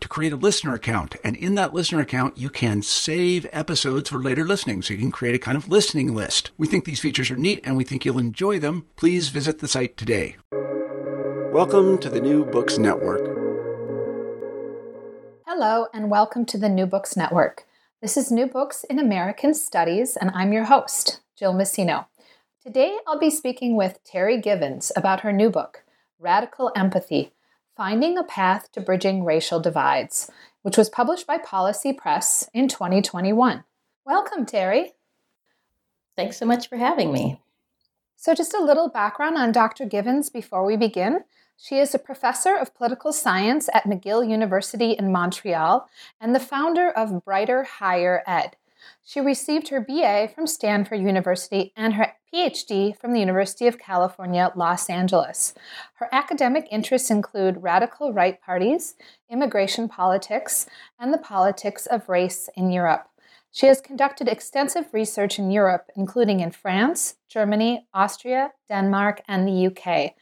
to create a listener account. And in that listener account, you can save episodes for later listening. So you can create a kind of listening list. We think these features are neat and we think you'll enjoy them. Please visit the site today. Welcome to the New Books Network. Hello, and welcome to the New Books Network. This is New Books in American Studies, and I'm your host, Jill Messino. Today, I'll be speaking with Terri Givens about her new book, Radical Empathy Finding a Path to Bridging Racial Divides, which was published by Policy Press in 2021. Welcome, Terri. Thanks so much for having me. So, just a little background on Dr. Givens before we begin. She is a professor of political science at McGill University in Montreal and the founder of Brighter Higher Ed. She received her BA from Stanford University and her PhD from the University of California, Los Angeles. Her academic interests include radical right parties, immigration politics, and the politics of race in Europe. She has conducted extensive research in Europe, including in France, Germany, Austria, Denmark, and the UK.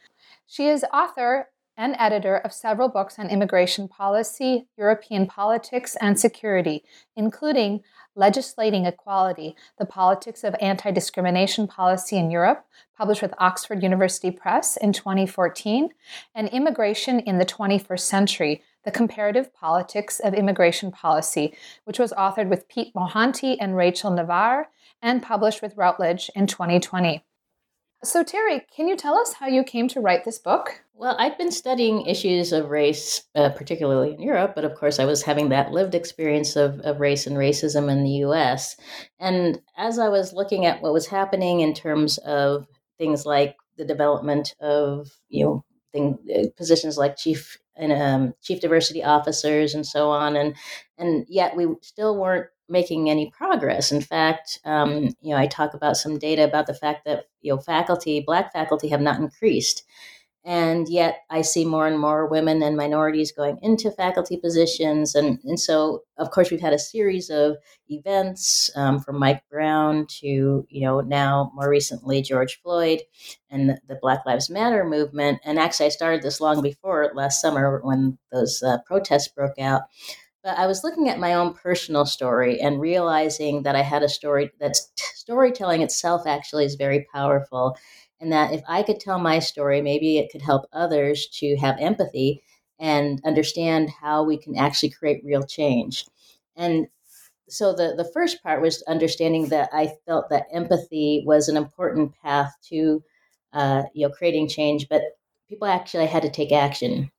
She is author and editor of several books on immigration policy, European politics, and security, including Legislating Equality The Politics of Anti Discrimination Policy in Europe, published with Oxford University Press in 2014, and Immigration in the 21st Century The Comparative Politics of Immigration Policy, which was authored with Pete Mohanty and Rachel Navarre and published with Routledge in 2020. So, Terri, can you tell us how you came to write this book? Well, I've been studying issues of race, uh, particularly in Europe, but of course, I was having that lived experience of, of race and racism in the US. And as I was looking at what was happening in terms of things like the development of, you know, thing, uh, positions like chief and um, chief diversity officers and so on, and and yet we still weren't making any progress. In fact, um, you know, I talk about some data about the fact that you know faculty, black faculty, have not increased, and yet I see more and more women and minorities going into faculty positions, and and so of course we've had a series of events um, from Mike Brown to you know now more recently George Floyd and the, the Black Lives Matter movement, and actually I started this long before last summer when those uh, protests broke out but I was looking at my own personal story and realizing that I had a story that storytelling itself actually is very powerful. And that if I could tell my story, maybe it could help others to have empathy and understand how we can actually create real change. And so the, the first part was understanding that I felt that empathy was an important path to uh, you know creating change, but people actually had to take action.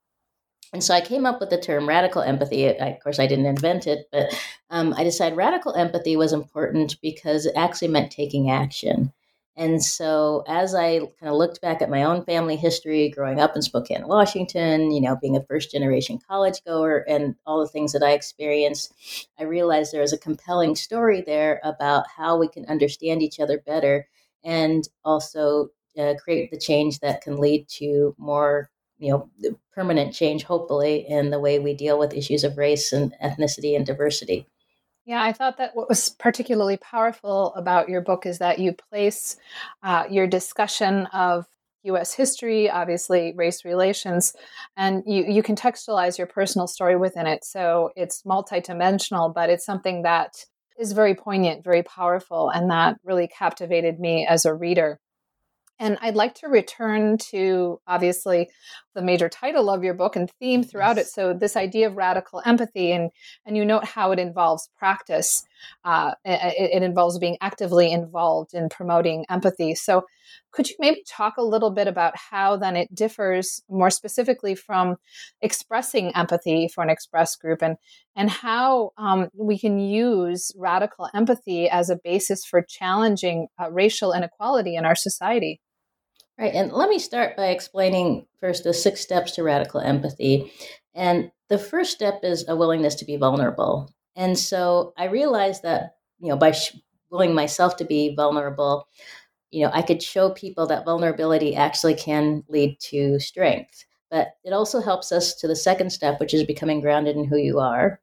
And so I came up with the term radical empathy. I, of course, I didn't invent it, but um, I decided radical empathy was important because it actually meant taking action. And so, as I kind of looked back at my own family history, growing up in Spokane, Washington, you know, being a first generation college goer, and all the things that I experienced, I realized there was a compelling story there about how we can understand each other better and also uh, create the change that can lead to more you know permanent change hopefully in the way we deal with issues of race and ethnicity and diversity yeah i thought that what was particularly powerful about your book is that you place uh, your discussion of US history, obviously race relations, and you, you contextualize your personal story within it. So it's multidimensional, but it's something that is very poignant, very powerful, and that really captivated me as a reader. And I'd like to return to obviously the major title of your book and theme throughout yes. it. So this idea of radical empathy, and and you note how it involves practice. Uh, it, it, involves being actively involved in promoting empathy. So could you maybe talk a little bit about how then it differs more specifically from expressing empathy for an express group, and and how um, we can use radical empathy as a basis for challenging uh, racial inequality in our society? Right. And let me start by explaining first the six steps to radical empathy. And the first step is a willingness to be vulnerable. And so I realized that, you know, by sh- willing myself to be vulnerable, you know, I could show people that vulnerability actually can lead to strength. But it also helps us to the second step, which is becoming grounded in who you are.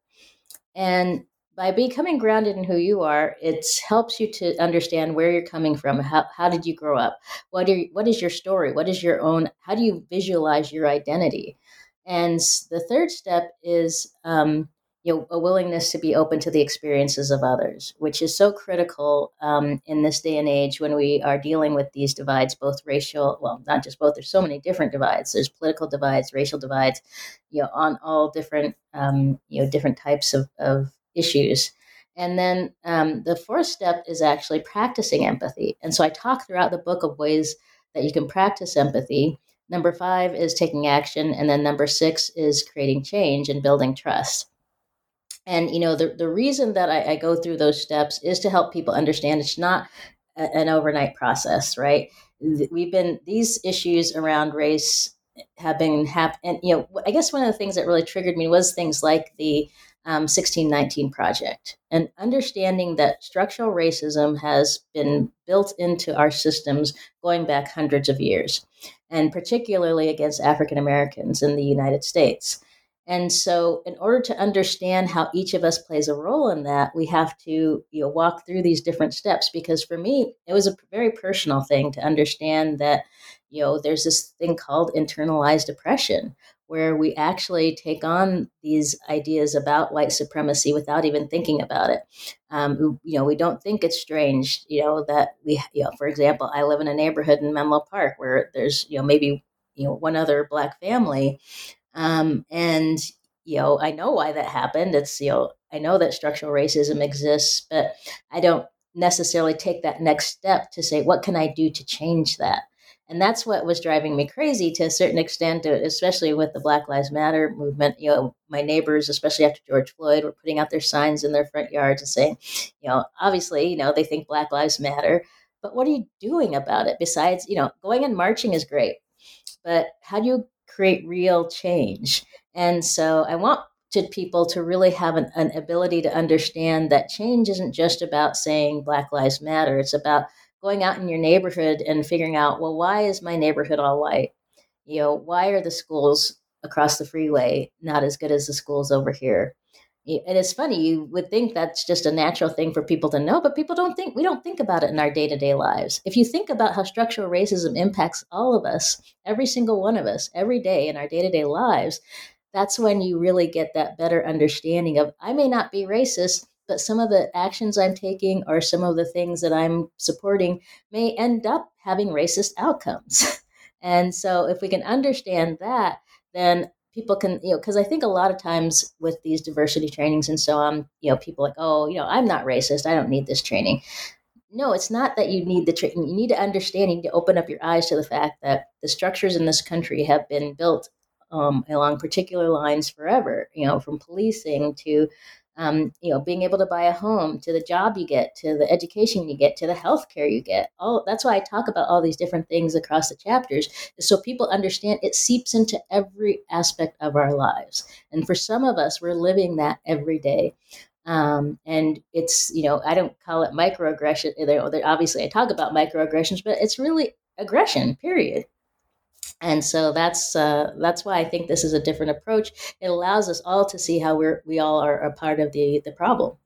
And by becoming grounded in who you are, it helps you to understand where you're coming from. How, how did you grow up? What, are, what is your story? What is your own? How do you visualize your identity? And the third step is um, you know, a willingness to be open to the experiences of others, which is so critical um, in this day and age when we are dealing with these divides, both racial, well, not just both. There's so many different divides. There's political divides, racial divides, you know, on all different, um, you know, different types of, of issues. And then um, the fourth step is actually practicing empathy. And so I talk throughout the book of ways that you can practice empathy. Number five is taking action. And then number six is creating change and building trust. And, you know, the, the reason that I, I go through those steps is to help people understand it's not a, an overnight process, right? We've been, these issues around race have been hap- and you know i guess one of the things that really triggered me was things like the um, 1619 Project and understanding that structural racism has been built into our systems going back hundreds of years, and particularly against African Americans in the United States. And so, in order to understand how each of us plays a role in that, we have to you know, walk through these different steps. Because for me, it was a very personal thing to understand that you know there's this thing called internalized oppression, where we actually take on these ideas about white supremacy without even thinking about it. Um, you know, we don't think it's strange, you know, that we, you know, for example, I live in a neighborhood in Menlo Park where there's, you know, maybe, you know, one other black family. Um, and, you know, I know why that happened. It's, you know, I know that structural racism exists, but I don't necessarily take that next step to say, what can I do to change that? And that's what was driving me crazy to a certain extent uh, especially with the black lives matter movement. You know my neighbors especially after george floyd were putting out their signs in their front yards and saying you know obviously you know they think black lives matter but what are you doing about it besides you know going and marching is great but how do you create real change? And so i want people to really have an, an ability to understand that change isn't just about saying black lives matter. It's about going out in your neighborhood and figuring out, well, why is my neighborhood all white? You know, why are the schools across the freeway not as good as the schools over here? And it's funny, you would think that's just a natural thing for people to know, but people don't think, we don't think about it in our day to day lives. If you think about how structural racism impacts all of us, every single one of us, every day in our day to day lives, that's when you really get that better understanding of I may not be racist, but some of the actions I'm taking or some of the things that I'm supporting may end up having racist outcomes. and so if we can understand that, then people can, you know, because I think a lot of times with these diversity trainings and so on, you know, people like, oh, you know, I'm not racist. I don't need this training. No, it's not that you need the training. You need to understand, you need to open up your eyes to the fact that the structures in this country have been built um, along particular lines forever, you know, from policing to um, you know, being able to buy a home, to the job you get, to the education you get, to the health care you get. All that's why I talk about all these different things across the chapters, so people understand it seeps into every aspect of our lives. And for some of us, we're living that every day. Um, and it's you know I don't call it microaggression. Obviously, I talk about microaggressions, but it's really aggression. Period and so that's uh, that's why I think this is a different approach. It allows us all to see how we're we all are a part of the the problem.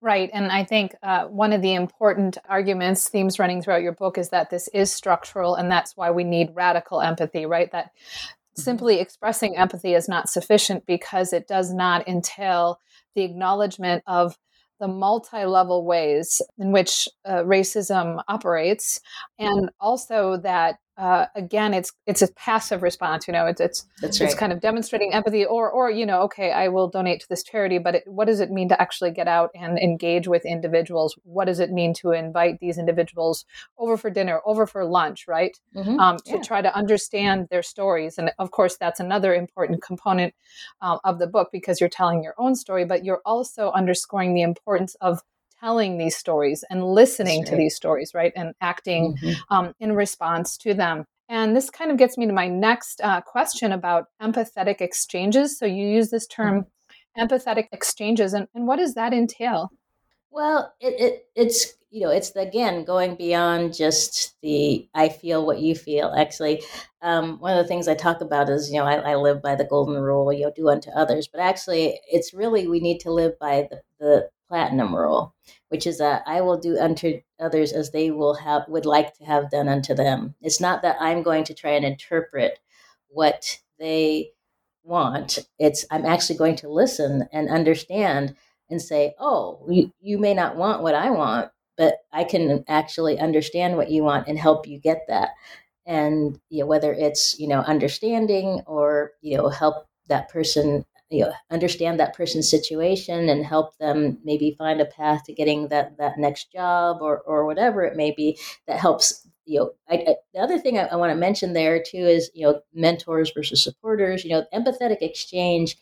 Right. And I think uh, one of the important arguments, themes running throughout your book is that this is structural and that's why we need radical empathy, right? That mm-hmm. simply expressing empathy is not sufficient because it does not entail the acknowledgement of the multi level ways in which uh, racism operates, and also that uh, again, it's it's a passive response. You know, it's it's it's kind of demonstrating empathy, or or you know, okay, I will donate to this charity, but it, what does it mean to actually get out and engage with individuals? What does it mean to invite these individuals over for dinner, over for lunch, right? Mhm. Um, to Yeah. try to understand their stories, and of course, that's another important component um, of the book because you're telling your own story, but you're also underscoring the importance of telling these stories and listening That's to these stories, right, and acting Mhm. um, in response to them. And this kind of gets me to my next uh, question about empathetic exchanges. So you use this term empathetic exchanges, and, and what does that entail? Well, it, it it's you know it's again going beyond just the I feel what you feel. Actually, um, one of the things I talk about is you know I, I live by the golden rule. You know, do unto others. But actually, it's really we need to live by the, the platinum rule, which is that I will do unto others as they will have would like to have done unto them. It's not that I'm going to try and interpret what they want. It's I'm actually going to listen and understand and say, oh, you, you may not want what I want, but I can actually understand what you want and help you get that. And you know, whether it's you know understanding or you know help that person you know understand that person's situation and help them maybe find a path to getting that that next job or or whatever it may be that helps you know I, I, the other thing I, I want to mention there too is you know mentors versus supporters you know empathetic exchange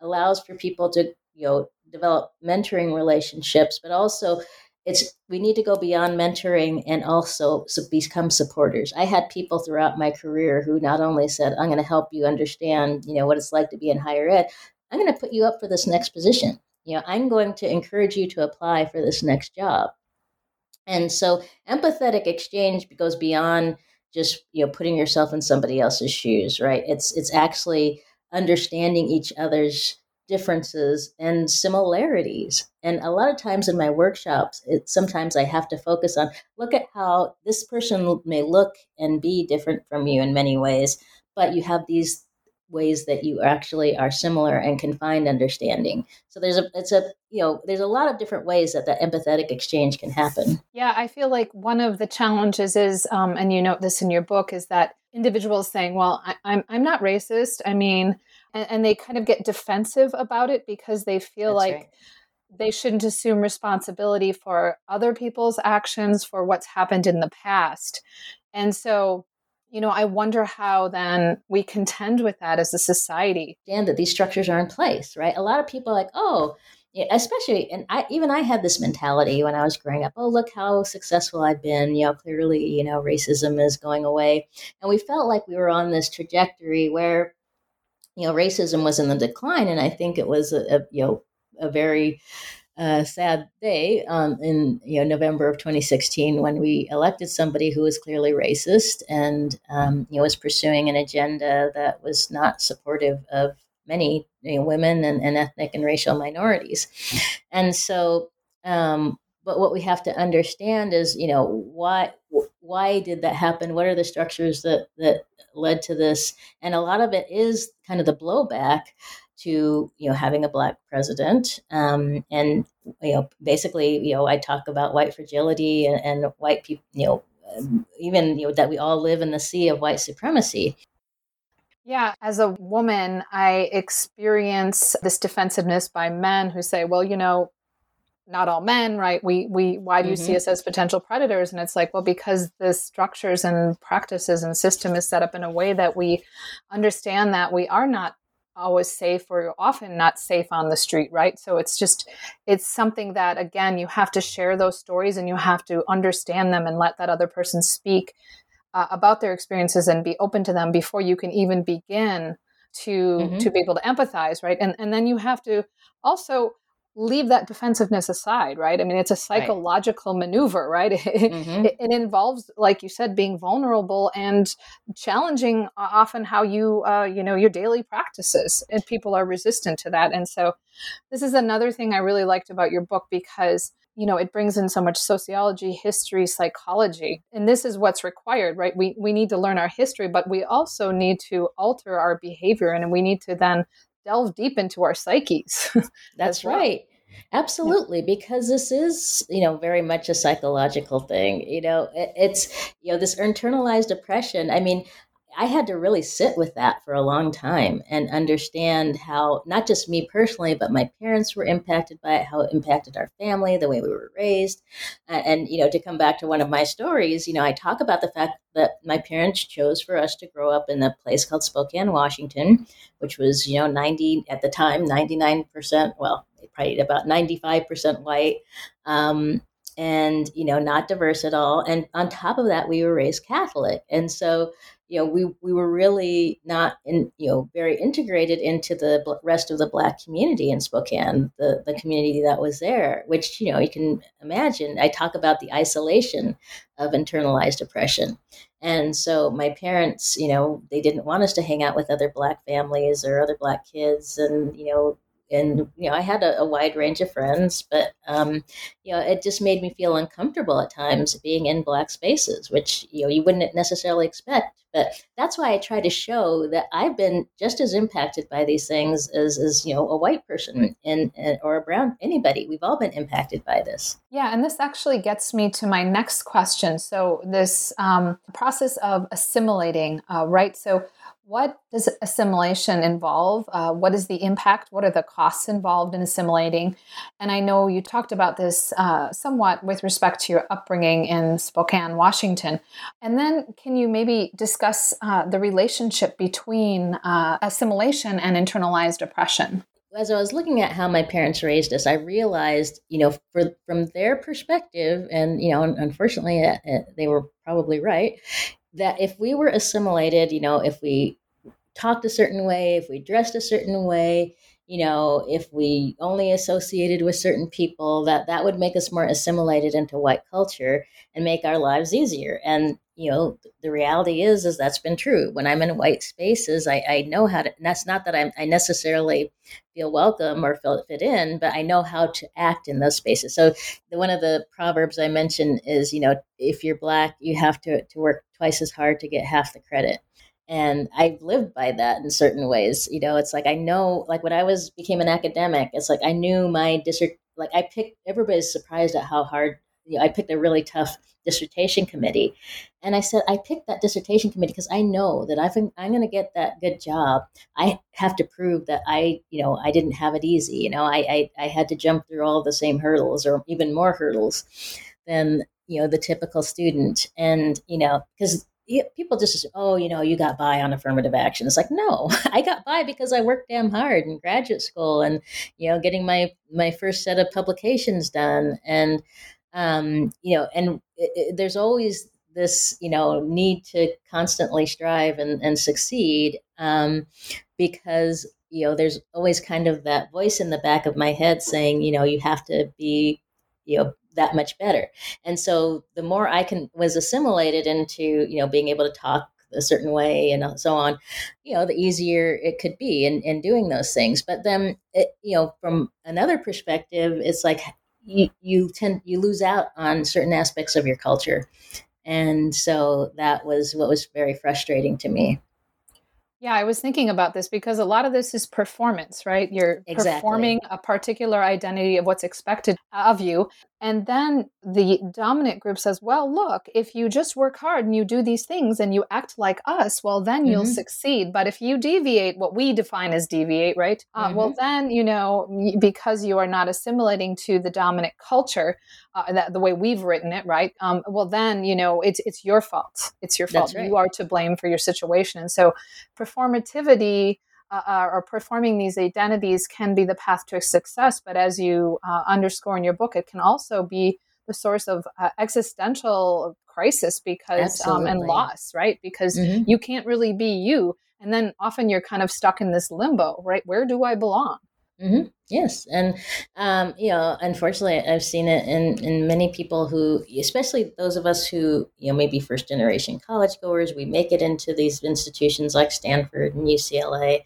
allows for people to you know develop mentoring relationships but also it's we need to go beyond mentoring and also become supporters. I had people throughout my career who not only said i'm going to help you understand you know what it's like to be in higher ed i'm going to put you up for this next position. You know i'm going to encourage you to apply for this next job. And so empathetic exchange goes beyond just you know putting yourself in somebody else's shoes right? It's it's actually understanding each other's differences and similarities. And a lot of times in my workshops it sometimes i have to focus on look at how this person may look and be different from you in many ways but you have these ways that you actually are similar and can find understanding. So there's a it's a you know there's a lot of different ways that that empathetic exchange can happen. Yeah, I feel like one of the challenges is, um, and you note this in your book, is that individuals saying, "Well, I, I'm I'm not racist." I mean, and, and they kind of get defensive about it because they feel That's like right. they shouldn't assume responsibility for other people's actions for what's happened in the past, and so. You know, I wonder how then we contend with that as a society. And that these structures are in place, right? A lot of people are like, oh, yeah, especially, and I even I had this mentality when I was growing up. Oh, look how successful I've been. You know, clearly, you know, racism is going away, and we felt like we were on this trajectory where, you know, racism was in the decline, and I think it was a, a you know a very uh, sad day um, in you know November of 2016 when we elected somebody who was clearly racist and um, you know was pursuing an agenda that was not supportive of many you know, women and, and ethnic and racial minorities, and so. Um, but what we have to understand is, you know, why why did that happen? What are the structures that that led to this? And a lot of it is kind of the blowback to you know having a black president um, and you know basically you know i talk about white fragility and, and white people you know um, even you know that we all live in the sea of white supremacy Yeah, as a woman, I experience this defensiveness by men who say, "Well, you know, not all men, right? We we why do you see Mhm. us as potential predators?" And it's like, well, because the structures and practices and system is set up in a way that we understand that we are not always safe or often not safe on the street, right? So it's just it's something that again, you have to share those stories and you have to understand them and let that other person speak uh, about their experiences and be open to them before you can even begin to Mhm. to be able to empathize right and and then you have to also leave that defensiveness aside, right? I mean, it's a psychological right. maneuver, right? Mm-hmm. It, it, involves, like you said, being vulnerable and challenging often how you, uh, you know, your daily practices, and people are resistant to that. And so, this is another thing I really liked about your book because you know it brings in so much sociology history psychology and this is what's required right we we need to learn our history but we also need to alter our behavior and we need to then delve deep into our psyches that's well. right absolutely yeah. because this is you know very much a psychological thing you know it, it's you know this internalized oppression i mean I had to really sit with that for a long time and understand how not just me personally, but my parents were impacted by it, how it impacted our family, the way we were raised. And, you know, to come back to one of my stories, you know, I talk about the fact that my parents chose for us to grow up in a place called Spokane, Washington, which was, you know, 90 at the time, 99%, well, probably about 95% white. Um, and you know not diverse at all and on top of that we were raised catholic and so you know, we, we were really not in, you know, very integrated into the rest of the Black community in Spokane, the, the community that was there, which, you know, you can imagine. I talk about the isolation of internalized oppression. And so my parents, you know, they didn't want us to hang out with other Black families or other Black kids. And, you know, and you know i had a, a wide range of friends but um, you know it just made me feel uncomfortable at times being in black spaces which you know you wouldn't necessarily expect. But that's why i try to show that i've been just as impacted by these things as as you know a white person and, and or a brown anybody. We've all been impacted by this. Yeah and this actually gets me to my next question. So this um, process of assimilating uh, right? So what does assimilation involve? Uh, what is the impact? What are the costs involved in assimilating? And I know you talked about this uh, somewhat with respect to your upbringing in Spokane, Washington. And then can you maybe discuss uh, the relationship between uh, assimilation and internalized oppression? As I was looking at how my parents raised us, I realized, you know, for, from their perspective, and, you know, unfortunately, uh, uh, they were probably right that if we were assimilated, you know, if we talked a certain way, if we dressed a certain way, you know, if we only associated with certain people, that that would make us more assimilated into white culture and make our lives easier. And you know, the reality is, is that's been true. When I'm in white spaces, I, I know how to. that's not that I'm, I necessarily feel welcome or feel fit in, but I know how to act in those spaces. So the, one of the proverbs I mentioned is, you know, if you're black, you have to to work twice as hard to get half the credit and i've lived by that in certain ways you know it's like i know like when i was became an academic it's like i knew my district like i picked everybody's surprised at how hard you know, i picked a really tough dissertation committee. And i said i picked that dissertation committee because i know that i'm, I'm going to get that good job i have to prove that i you know i didn't have it easy you know I, I i had to jump through all the same hurdles or even more hurdles than you know the typical student. And you know because people just oh you know you got by on affirmative action. It's like no i got by because i worked damn hard in graduate school and you know getting my my first set of publications done. And um you know and it, it, there's always this you know need to constantly strive and, and succeed um because you know there's always kind of that voice in the back of my head saying you know you have to be you know that much better. And so the more I can was assimilated into, you know, being able to talk a certain way and so on, you know, the easier it could be in, in doing those things. But then, it, you know, from another perspective, it's like you, you tend, you lose out on certain aspects of your culture. And so that was what was very frustrating to me. Yeah, I was thinking about this because a lot of this is performance, right? You're exactly. performing a particular identity of what's expected of you. And then the dominant group says, well, look, if you just work hard and you do these things and you act like us, well, then mm-hmm. you'll succeed. But if you deviate, what we define as deviate, right? Uh, mm-hmm. Well, then, you know, because you are not assimilating to the dominant culture, uh, that, the way we've written it, right? Um, well, then, you know, it's, it's your fault. It's your fault. Right. You are to blame for your situation. And so performativity uh, uh, or performing these identities can be the path to success. But as you uh, underscore in your book, it can also be the source of uh, existential crisis because um, and loss, right? Because mm-hmm. you can't really be you, and then often you're kind of stuck in this limbo, right? Where do I belong? Mm-hmm. Yes, and um, you know, unfortunately, I've seen it in in many people who, especially those of us who you know maybe first generation college goers, we make it into these institutions like Stanford and UCLA,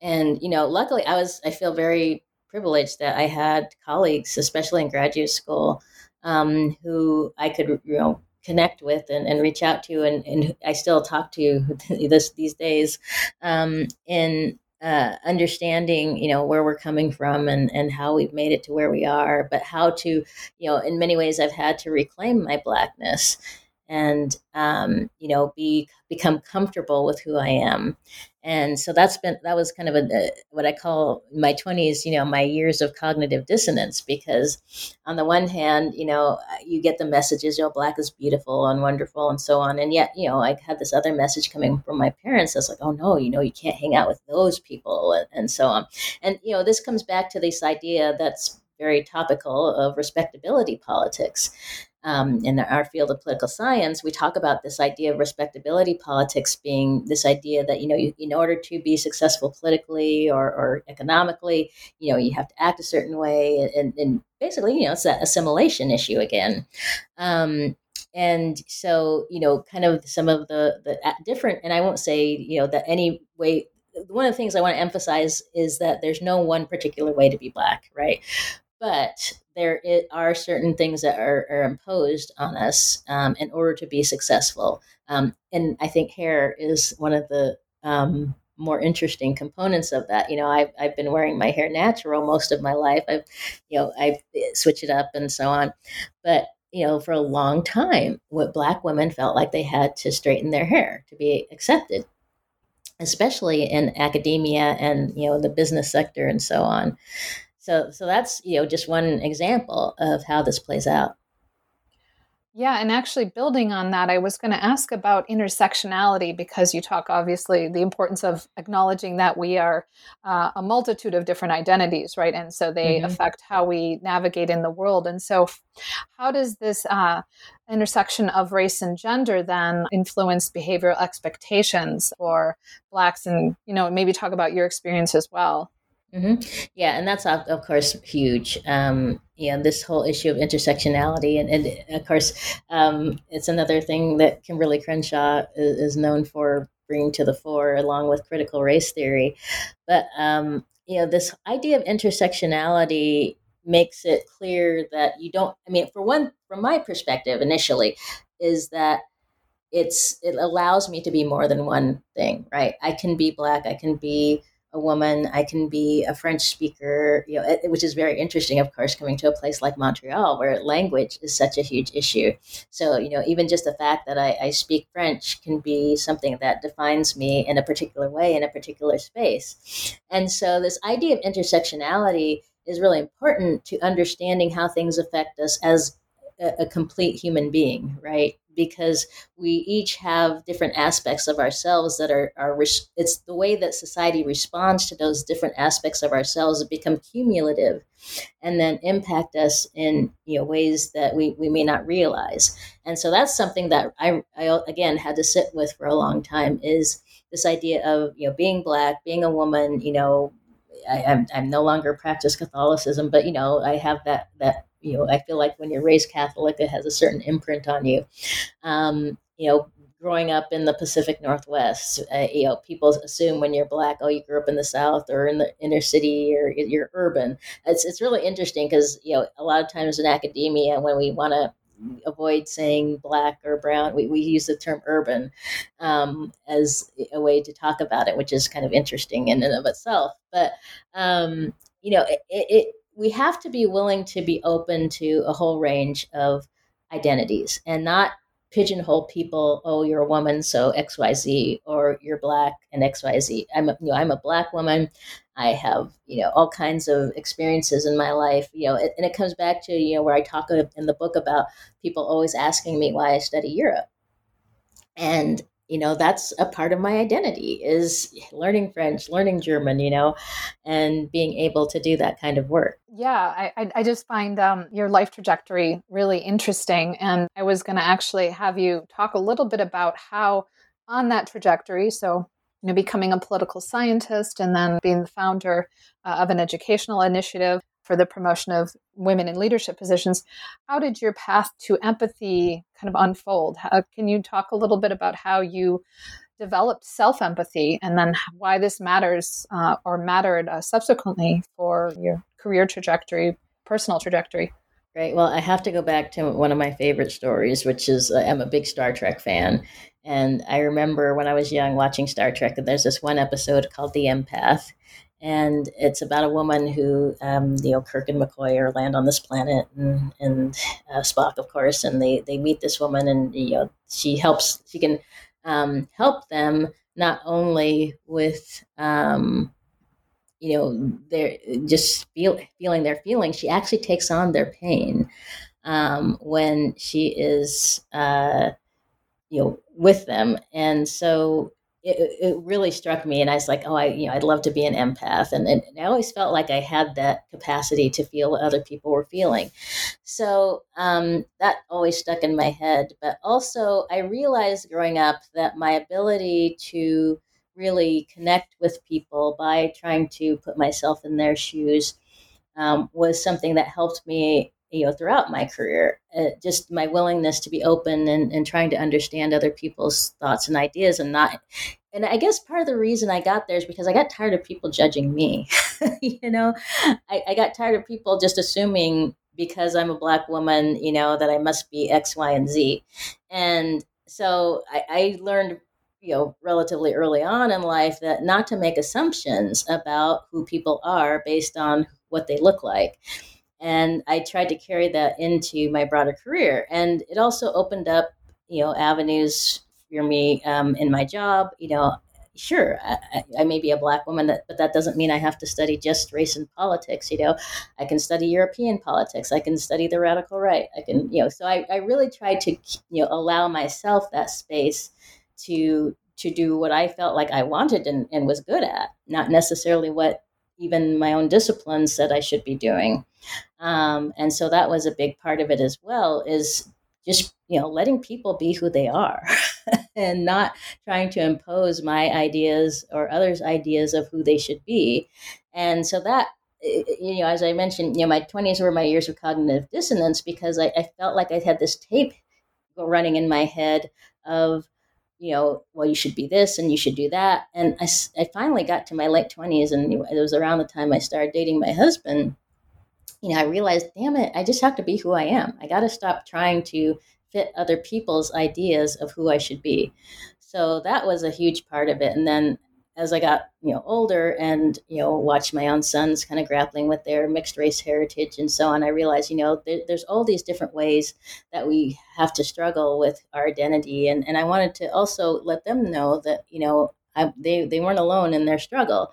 and you know, luckily, I was I feel very privileged that I had colleagues, especially in graduate school, um, who I could you know connect with and, and reach out to and, and I still talk to this these days. Um, in uh, understanding, you know, where we're coming from and, and how we've made it to where we are, but how to, you know, in many ways I've had to reclaim my blackness and, um, you know, be become comfortable with who I am. And so that's been that was kind of a, a, what i call my 20s you know my years of cognitive dissonance because on the one hand you know you get the messages you know black is beautiful and wonderful and so on. And yet you know i had this other message coming from my parents that's like oh no you know you can't hang out with those people and, and so on. And you know this comes back to this idea that's very topical of respectability politics um, in our field of political science, we talk about this idea of respectability politics being this idea that you know, you, in order to be successful politically or, or, economically, you know, you have to act a certain way, and, and basically, you know, it's that assimilation issue again. Um, and so, you know, kind of some of the the different, and I won't say you know that any way one of the things I want to emphasize is that there's no one particular way to be black, right? But there are certain things that are, are imposed on us um, in order to be successful. Um, and I think hair is one of the um, more interesting components of that. You know, I've, I've been wearing my hair natural most of my life. I've, you know, I've eh, switched it up and so on. But, you know, for a long time, what black women felt like they had to straighten their hair to be accepted especially in academia and you know the business sector and so on so, so that's you know just one example of how this plays out. Yeah, and actually building on that, I was going to ask about intersectionality because you talk obviously the importance of acknowledging that we are uh, a multitude of different identities, right? And so they mm-hmm. affect how we navigate in the world. And so, how does this uh, intersection of race and gender then influence behavioral expectations for Blacks? And you know, maybe talk about your experience as well. Mm-hmm. Yeah, and that's of, course huge. Um, you know, this whole issue of intersectionality, and, and of course, um, it's another thing that Kimberlé Crenshaw is, is, known for bringing to the fore, along with critical race theory. But um, you know, this idea of intersectionality makes it clear that you don't. I mean, for one, from my perspective, initially, is that it's it allows me to be more than one thing. Right? I can be black. I can be a woman. I can be a French speaker, you know, which is very interesting, of course, coming to a place like Montreal where language is such a huge issue. So, you know, even just the fact that I, I speak French can be something that defines me in a particular way in a particular space. And so, this idea of intersectionality is really important to understanding how things affect us as a, a complete human being, right? Because we each have different aspects of ourselves that are, are it's the way that society responds to those different aspects of ourselves that become cumulative and then impact us in you know ways that we, we may not realize. And so that's something that I, I again had to sit with for a long time is this idea of you know being black being a woman you know I, I'm, I'm no longer practice Catholicism, but you know I have that that you know, I feel like when you're raised Catholic, it has a certain imprint on you. Um, you know, growing up in the Pacific Northwest, uh, you know, people assume when you're black, oh, you grew up in the South or in the inner city or you're urban. It's it's really interesting because you know a lot of times in academia when we want to avoid saying black or brown, we, we use the term urban um, as a way to talk about it, which is kind of interesting in and of itself. But um, you know, it, it we have to be willing to be open to a whole range of identities and not pigeonhole people oh you're a woman so xyz or you're black and xyz i'm a, you know i'm a black woman. I have you know all kinds of experiences in my life you know and it comes back to you know where i talk in the book about people always asking me why i study europe. And you know that's a part of my identity is learning french learning german you know and being able to do that kind of work. Yeah i, I just find um, your life trajectory really interesting and i was going to actually have you talk a little bit about how on that trajectory so you know, becoming a political scientist and then being the founder uh, of an educational initiative for the promotion of women in leadership positions. How did your path to empathy kind of unfold? How, can you talk a little bit about how you developed self empathy and then why this matters uh, or mattered uh, subsequently for your career trajectory, personal trajectory? Great. Well, I have to go back to one of my favorite stories, which is uh, I'm a big Star Trek fan. And I remember when I was young watching Star Trek, and there's this one episode called The Empath and it's about a woman who, um, you know, Kirk and McCoy are land on this planet, and, and uh, Spock, of course, and they they meet this woman, and you know, she helps, she can um, help them not only with, um, you know, their just feel feeling their feelings, she actually takes on their pain um, when she is, uh, you know, with them, and so it, it, really struck me and i was like oh i you know i'd love to be an empath and, and i always felt like i had that capacity to feel what other people were feeling. So um, that always stuck in my head but also i realized growing up that my ability to really connect with people by trying to put myself in their shoes um, was something that helped me you know throughout my career uh, just my willingness to be open and, and trying to understand other people's thoughts and ideas and not and i guess part of the reason i got there is because i got tired of people judging me you know? I, I got tired of people just assuming because i'm a black woman you know that i must be x y and z. And so I, I learned you know relatively early on in life that not to make assumptions about who people are based on what they look like and I tried to carry that into my broader career. And it also opened up, you know, avenues for me um, in my job. You know, sure, I, I, may be a black woman, but that doesn't mean I have to study just race and politics. You know, I can study European politics. I can study the radical right. I can, you know, so I, I really tried to, you know, allow myself that space to to do what I felt like I wanted and, and was good at, not necessarily what even my own discipline said I should be doing. Um, and so that was a big part of it as well is just you know letting people be who they are and not trying to impose my ideas or others ideas of who they should be and so that you know as i mentioned you know my 20s were my years of cognitive dissonance because i, I felt like i had this tape running in my head of you know, well, you should be this and you should do that. And I, I finally got to my late 20s, and it was around the time I started dating my husband. You know, I realized, damn it, I just have to be who I am. I got to stop trying to fit other people's ideas of who I should be. So that was a huge part of it. And then as I got you know older and you know watched my own sons kind of grappling with their mixed race heritage and so on, I realized you know there, there's all these different ways that we have to struggle with our identity, and and I wanted to also let them know that you know I, they they weren't alone in their struggle,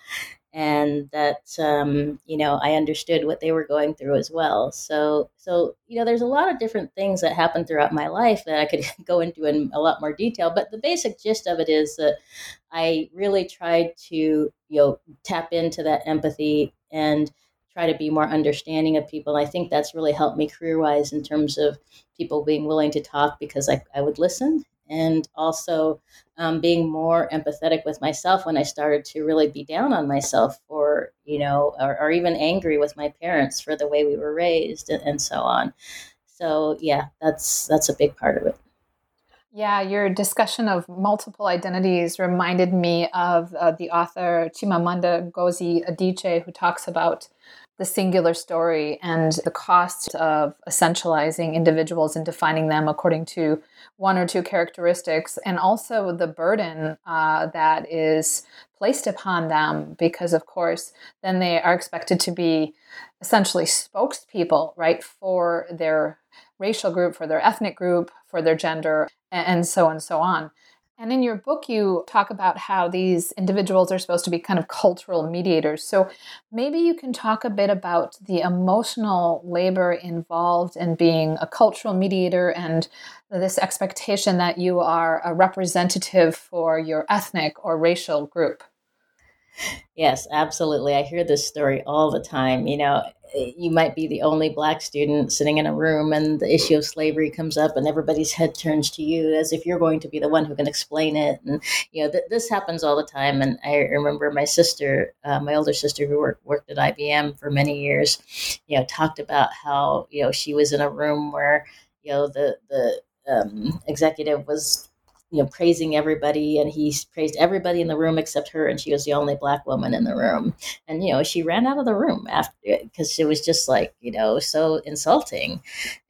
and that um, you know I understood what they were going through as well. So so you know there's a lot of different things that happened throughout my life that I could go into in a lot more detail. But the basic gist of it is that I really tried to you know tap into that empathy and try to be more understanding of people. And I think that's really helped me career wise in terms of people being willing to talk because I, I would listen and also um, being more empathetic with myself when I started to really be down on myself for, you know, or, or even angry with my parents for the way we were raised and, and so on. So yeah, that's that's a big part of it. Yeah, your discussion of multiple identities reminded me of uh, the author Chimamanda Ngozi Adichie, who talks about the singular story and the cost of essentializing individuals and defining them according to one or two characteristics, and also the burden uh, that is placed upon them, because of course, then they are expected to be essentially spokespeople, right, for their racial group, for their ethnic group, for their gender, and so on and so on. And in your book, you talk about how these individuals are supposed to be kind of cultural mediators. So maybe you can talk a bit about the emotional labor involved in being a cultural mediator and this expectation that you are a representative for your ethnic or racial group. Yes, absolutely. I hear this story all the time. You know, you might be the only black student sitting in a room and the issue of slavery comes up and everybody's head turns to you as if you're going to be the one who can explain it. And you know th- this happens all the time. And i remember my sister uh, my older sister who worked, worked at ibm for many years you know talked about how you know she was in a room where you know the the um, executive was you know praising everybody and he praised everybody in the room except her and she was the only black woman in the room. And you know she ran out of the room after because it was just like you know so insulting.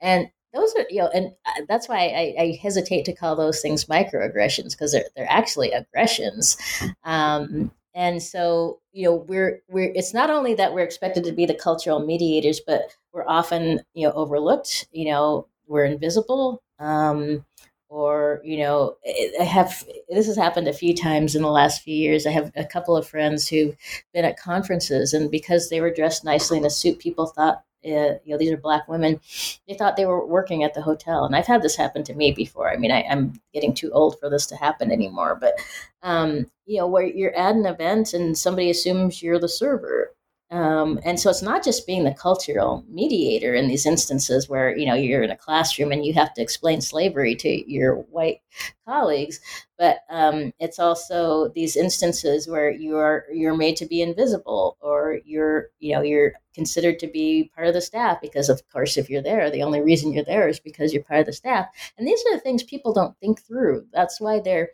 And those are you know and uh, that's why I, I hesitate to call those things microaggressions because they're, they're actually aggressions. Um, and so you know we're we're it's not only that we're expected to be the cultural mediators but we're often you know overlooked you know we're invisible. Um, or you know i have this has happened a few times in the last few years. I have a couple of friends who've been at conferences and because they were dressed nicely in a suit people thought uh, you know these are black women they thought they were working at the hotel. And i've had this happen to me before. I mean I, am getting too old for this to happen anymore. But um, you know where you're at an event and somebody assumes you're the server um, and so it's not just being the cultural mediator in these instances where you know you're in a classroom and you have to explain slavery to your white colleagues, but um, it's also these instances where you are you're made to be invisible or you're you know you're considered to be part of the staff because of course if you're there the only reason you're there is because you're part of the staff. And these are the things people don't think through. That's why they're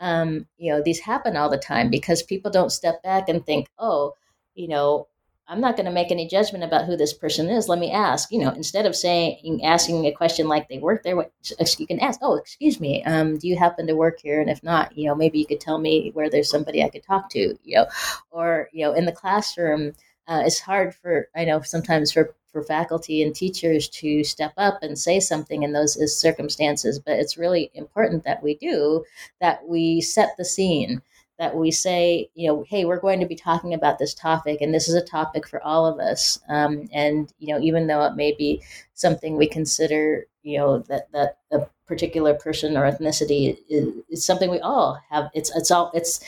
um, you know these happen all the time because people don't step back and think oh you know I'm not going to make any judgment about who this person is. Let me ask, you know, instead of saying, asking a question like they work there, what, you can ask, oh, excuse me, um, do you happen to work here? And if not, you know, maybe you could tell me where there's somebody I could talk to, you know, or, you know, in the classroom, uh, it's hard for, I know sometimes for, for faculty and teachers to step up and say something in those circumstances, but it's really important that we do, that we set the scene that we say, you know, hey, we're going to be talking about this topic, and this is a topic for all of us. Um, and you know, even though it may be something we consider, you know, that that a particular person or ethnicity is, is something we all have. It's it's all it's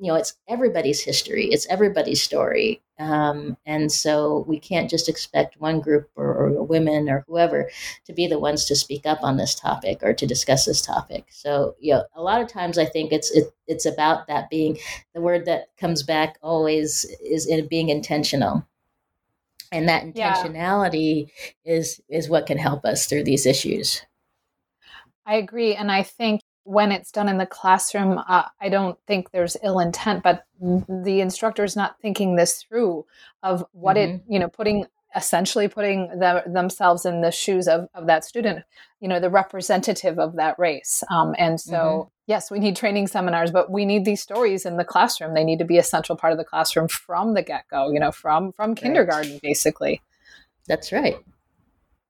you know it's everybody's history it's everybody's story um, and so we can't just expect one group or, or, women or whoever to be the ones to speak up on this topic or to discuss this topic so you know a lot of times i think it's it, it's about that being the word that comes back always is in being intentional and that intentionality yeah. is is what can help us through these issues I agree. And I think when it's done in the classroom, uh, I don't think there's ill intent, but the instructor is not thinking this through of what mm-hmm. it, you know, putting essentially putting the, themselves in the shoes of, of that student, you know, the representative of that race. Um, and so, mm-hmm. yes, we need training seminars, but we need these stories in the classroom. They need to be a central part of the classroom from the get go, you know, from from kindergarten, right. basically. That's right.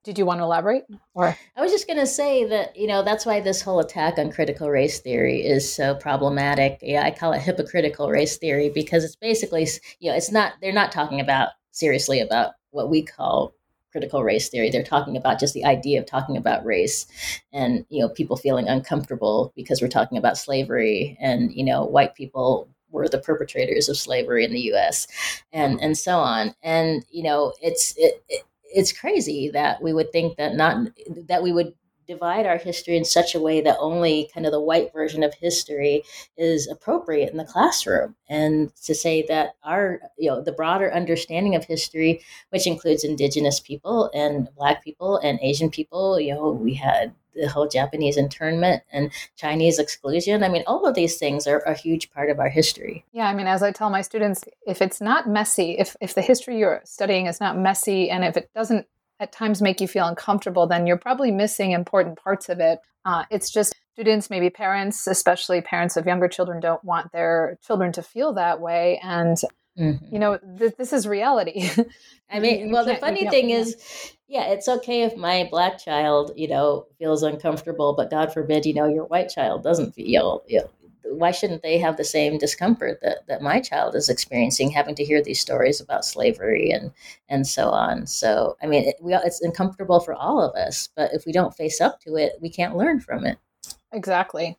Did you want to elaborate? Or I was just going to say that you know that's why this whole attack on critical race theory is so problematic. Yeah, I call it hypocritical race theory because it's basically you know it's not they're not talking about seriously about what we call critical race theory. They're talking about just the idea of talking about race and you know people feeling uncomfortable because we're talking about slavery and you know white people were the perpetrators of slavery in the US and and so on. And you know it's it, it it's crazy that we would think that not that we would divide our history in such a way that only kind of the white version of history is appropriate in the classroom and to say that our you know the broader understanding of history which includes indigenous people and black people and asian people you know we had the whole Japanese internment and Chinese exclusion. I mean, all of these things are a huge part of our history. Yeah, I mean, as I tell my students, if it's not messy, if, if the history you're studying is not messy, and if it doesn't at times make you feel uncomfortable, then you're probably missing important parts of it. Uh, it's just students, maybe parents, especially parents of younger children, don't want their children to feel that way. And Mm-hmm. You know, th- this is reality. I mean, well, the funny thing is, yeah, it's okay if my black child, you know, feels uncomfortable, but God forbid, you know, your white child doesn't feel, you know, why shouldn't they have the same discomfort that, that my child is experiencing, having to hear these stories about slavery and and so on? So, I mean, it, we, it's uncomfortable for all of us, but if we don't face up to it, we can't learn from it. Exactly.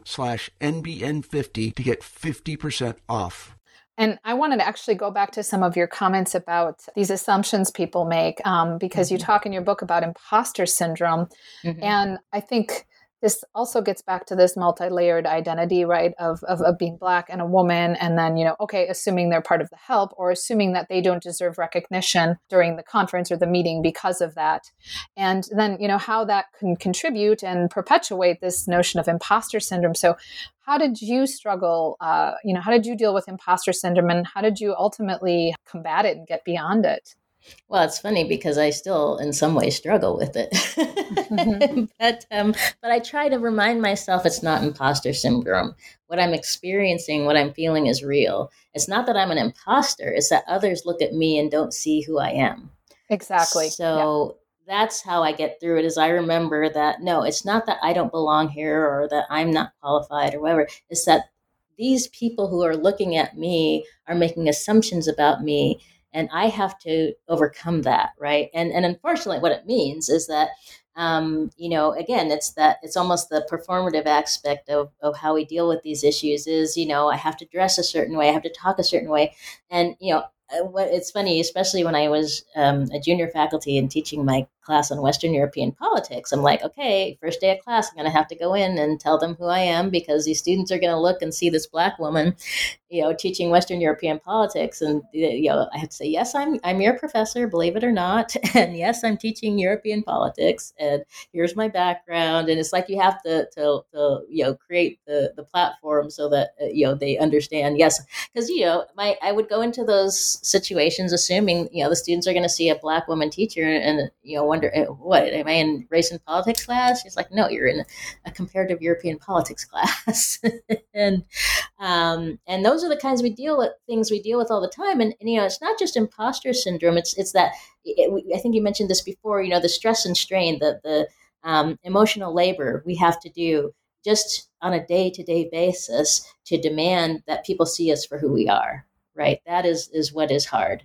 slash NBN50 to get 50% off. And I wanted to actually go back to some of your comments about these assumptions people make, um, because mm-hmm. you talk in your book about imposter syndrome. Mm-hmm. And I think this also gets back to this multi-layered identity right of, of, of, being black and a woman and then you know okay assuming they're part of the help or assuming that they don't deserve recognition during the conference or the meeting because of that. And then you know how that can contribute and perpetuate this notion of imposter syndrome. So how did you struggle uh, you know how did you deal with imposter syndrome and how did you ultimately combat it and get beyond it well, it's funny because I still, in some ways, struggle with it. mm-hmm. but um, but I try to remind myself it's not imposter syndrome. What I'm experiencing, what I'm feeling, is real. It's not that I'm an imposter. It's that others look at me and don't see who I am. Exactly. So yeah. that's how I get through it. Is I remember that no, it's not that I don't belong here or that I'm not qualified or whatever. It's that these people who are looking at me are making assumptions about me and I have to overcome that, right? And and unfortunately, what it means is that um, you know, again, it's that it's almost the performative aspect of, of how we deal with these issues is, you know, I have to dress a certain way, I have to talk a certain way. And, you know, uh, what it's funny, especially when I was um, a junior faculty and teaching my class on Western European politics. I'm like, okay, first day of class, I'm going to have to go in and tell them who I am because these students are going to look and see this black woman, you know, teaching Western European politics, and you know, I have to say, yes, I'm I'm your professor, believe it or not, and yes, I'm teaching European politics, and here's my background, and it's like you have to to, to you know create the the platform so that uh, you know they understand. Yes, because you know, my I would go into those situations assuming you know the students are going to see a black woman teacher and you know wonder, eh, what am I in race and politics class? She's like, no, you're in a comparative European politics class, and um, and those are the kinds we deal with things we deal with all the time. And, and you know, it's not just imposter syndrome. It's it's that it, I think you mentioned this before. You know, the stress and strain, the the um, emotional labor we have to do just on a day to day basis to demand that people see us for who we are. Right. That is is what is hard.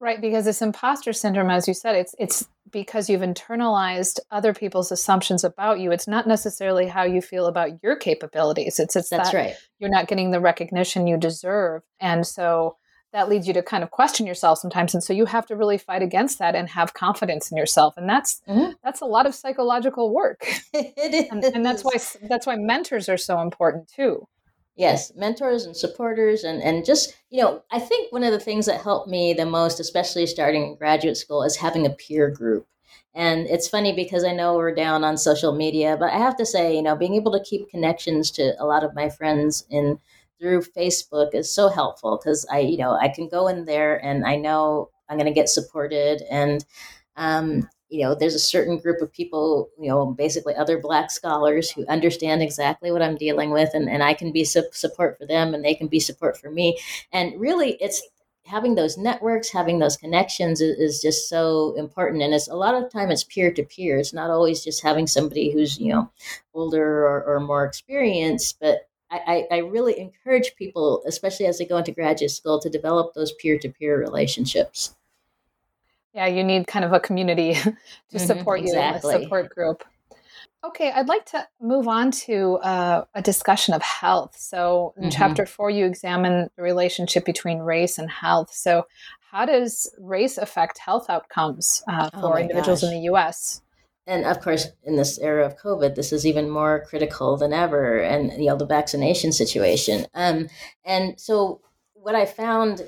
Right, because this imposter syndrome, as you said, it's it's because you've internalized other people's assumptions about you. It's not necessarily how you feel about your capabilities. It's it's That's that right. you're not getting the recognition you deserve. And so that leads you to kind of question yourself sometimes. And so you have to really fight against that and have confidence in yourself. And that's mm-hmm. that's a lot of psychological work. it is. And, and that's why that's why mentors are so important too yes mentors and supporters and and just you know i think one of the things that helped me the most especially starting in graduate school is having a peer group. And it's funny because i know we're down on social media but i have to say you know being able to keep connections to a lot of my friends in through facebook is so helpful because i you know i can go in there and i know i'm going to get supported and um, you know there's a certain group of people you know basically other black scholars who understand exactly what i'm dealing with and, and i can be su- support for them and they can be support for me and really it's having those networks having those connections is, is just so important and it's a lot of time it's peer to peer it's not always just having somebody who's you know older or, or more experienced but I, I really encourage people, especially as they go into graduate school, to develop those peer to peer relationships. Yeah, you need kind of a community to mm-hmm, support exactly. you, a support group. Okay, I'd like to move on to uh, a discussion of health. So, in mm-hmm. chapter four, you examine the relationship between race and health. So, how does race affect health outcomes uh, oh for oh individuals gosh. in the U.S.? and of course, in this era of COVID, this is even more critical than ever, and you know the vaccination situation. Um, and so, what I found,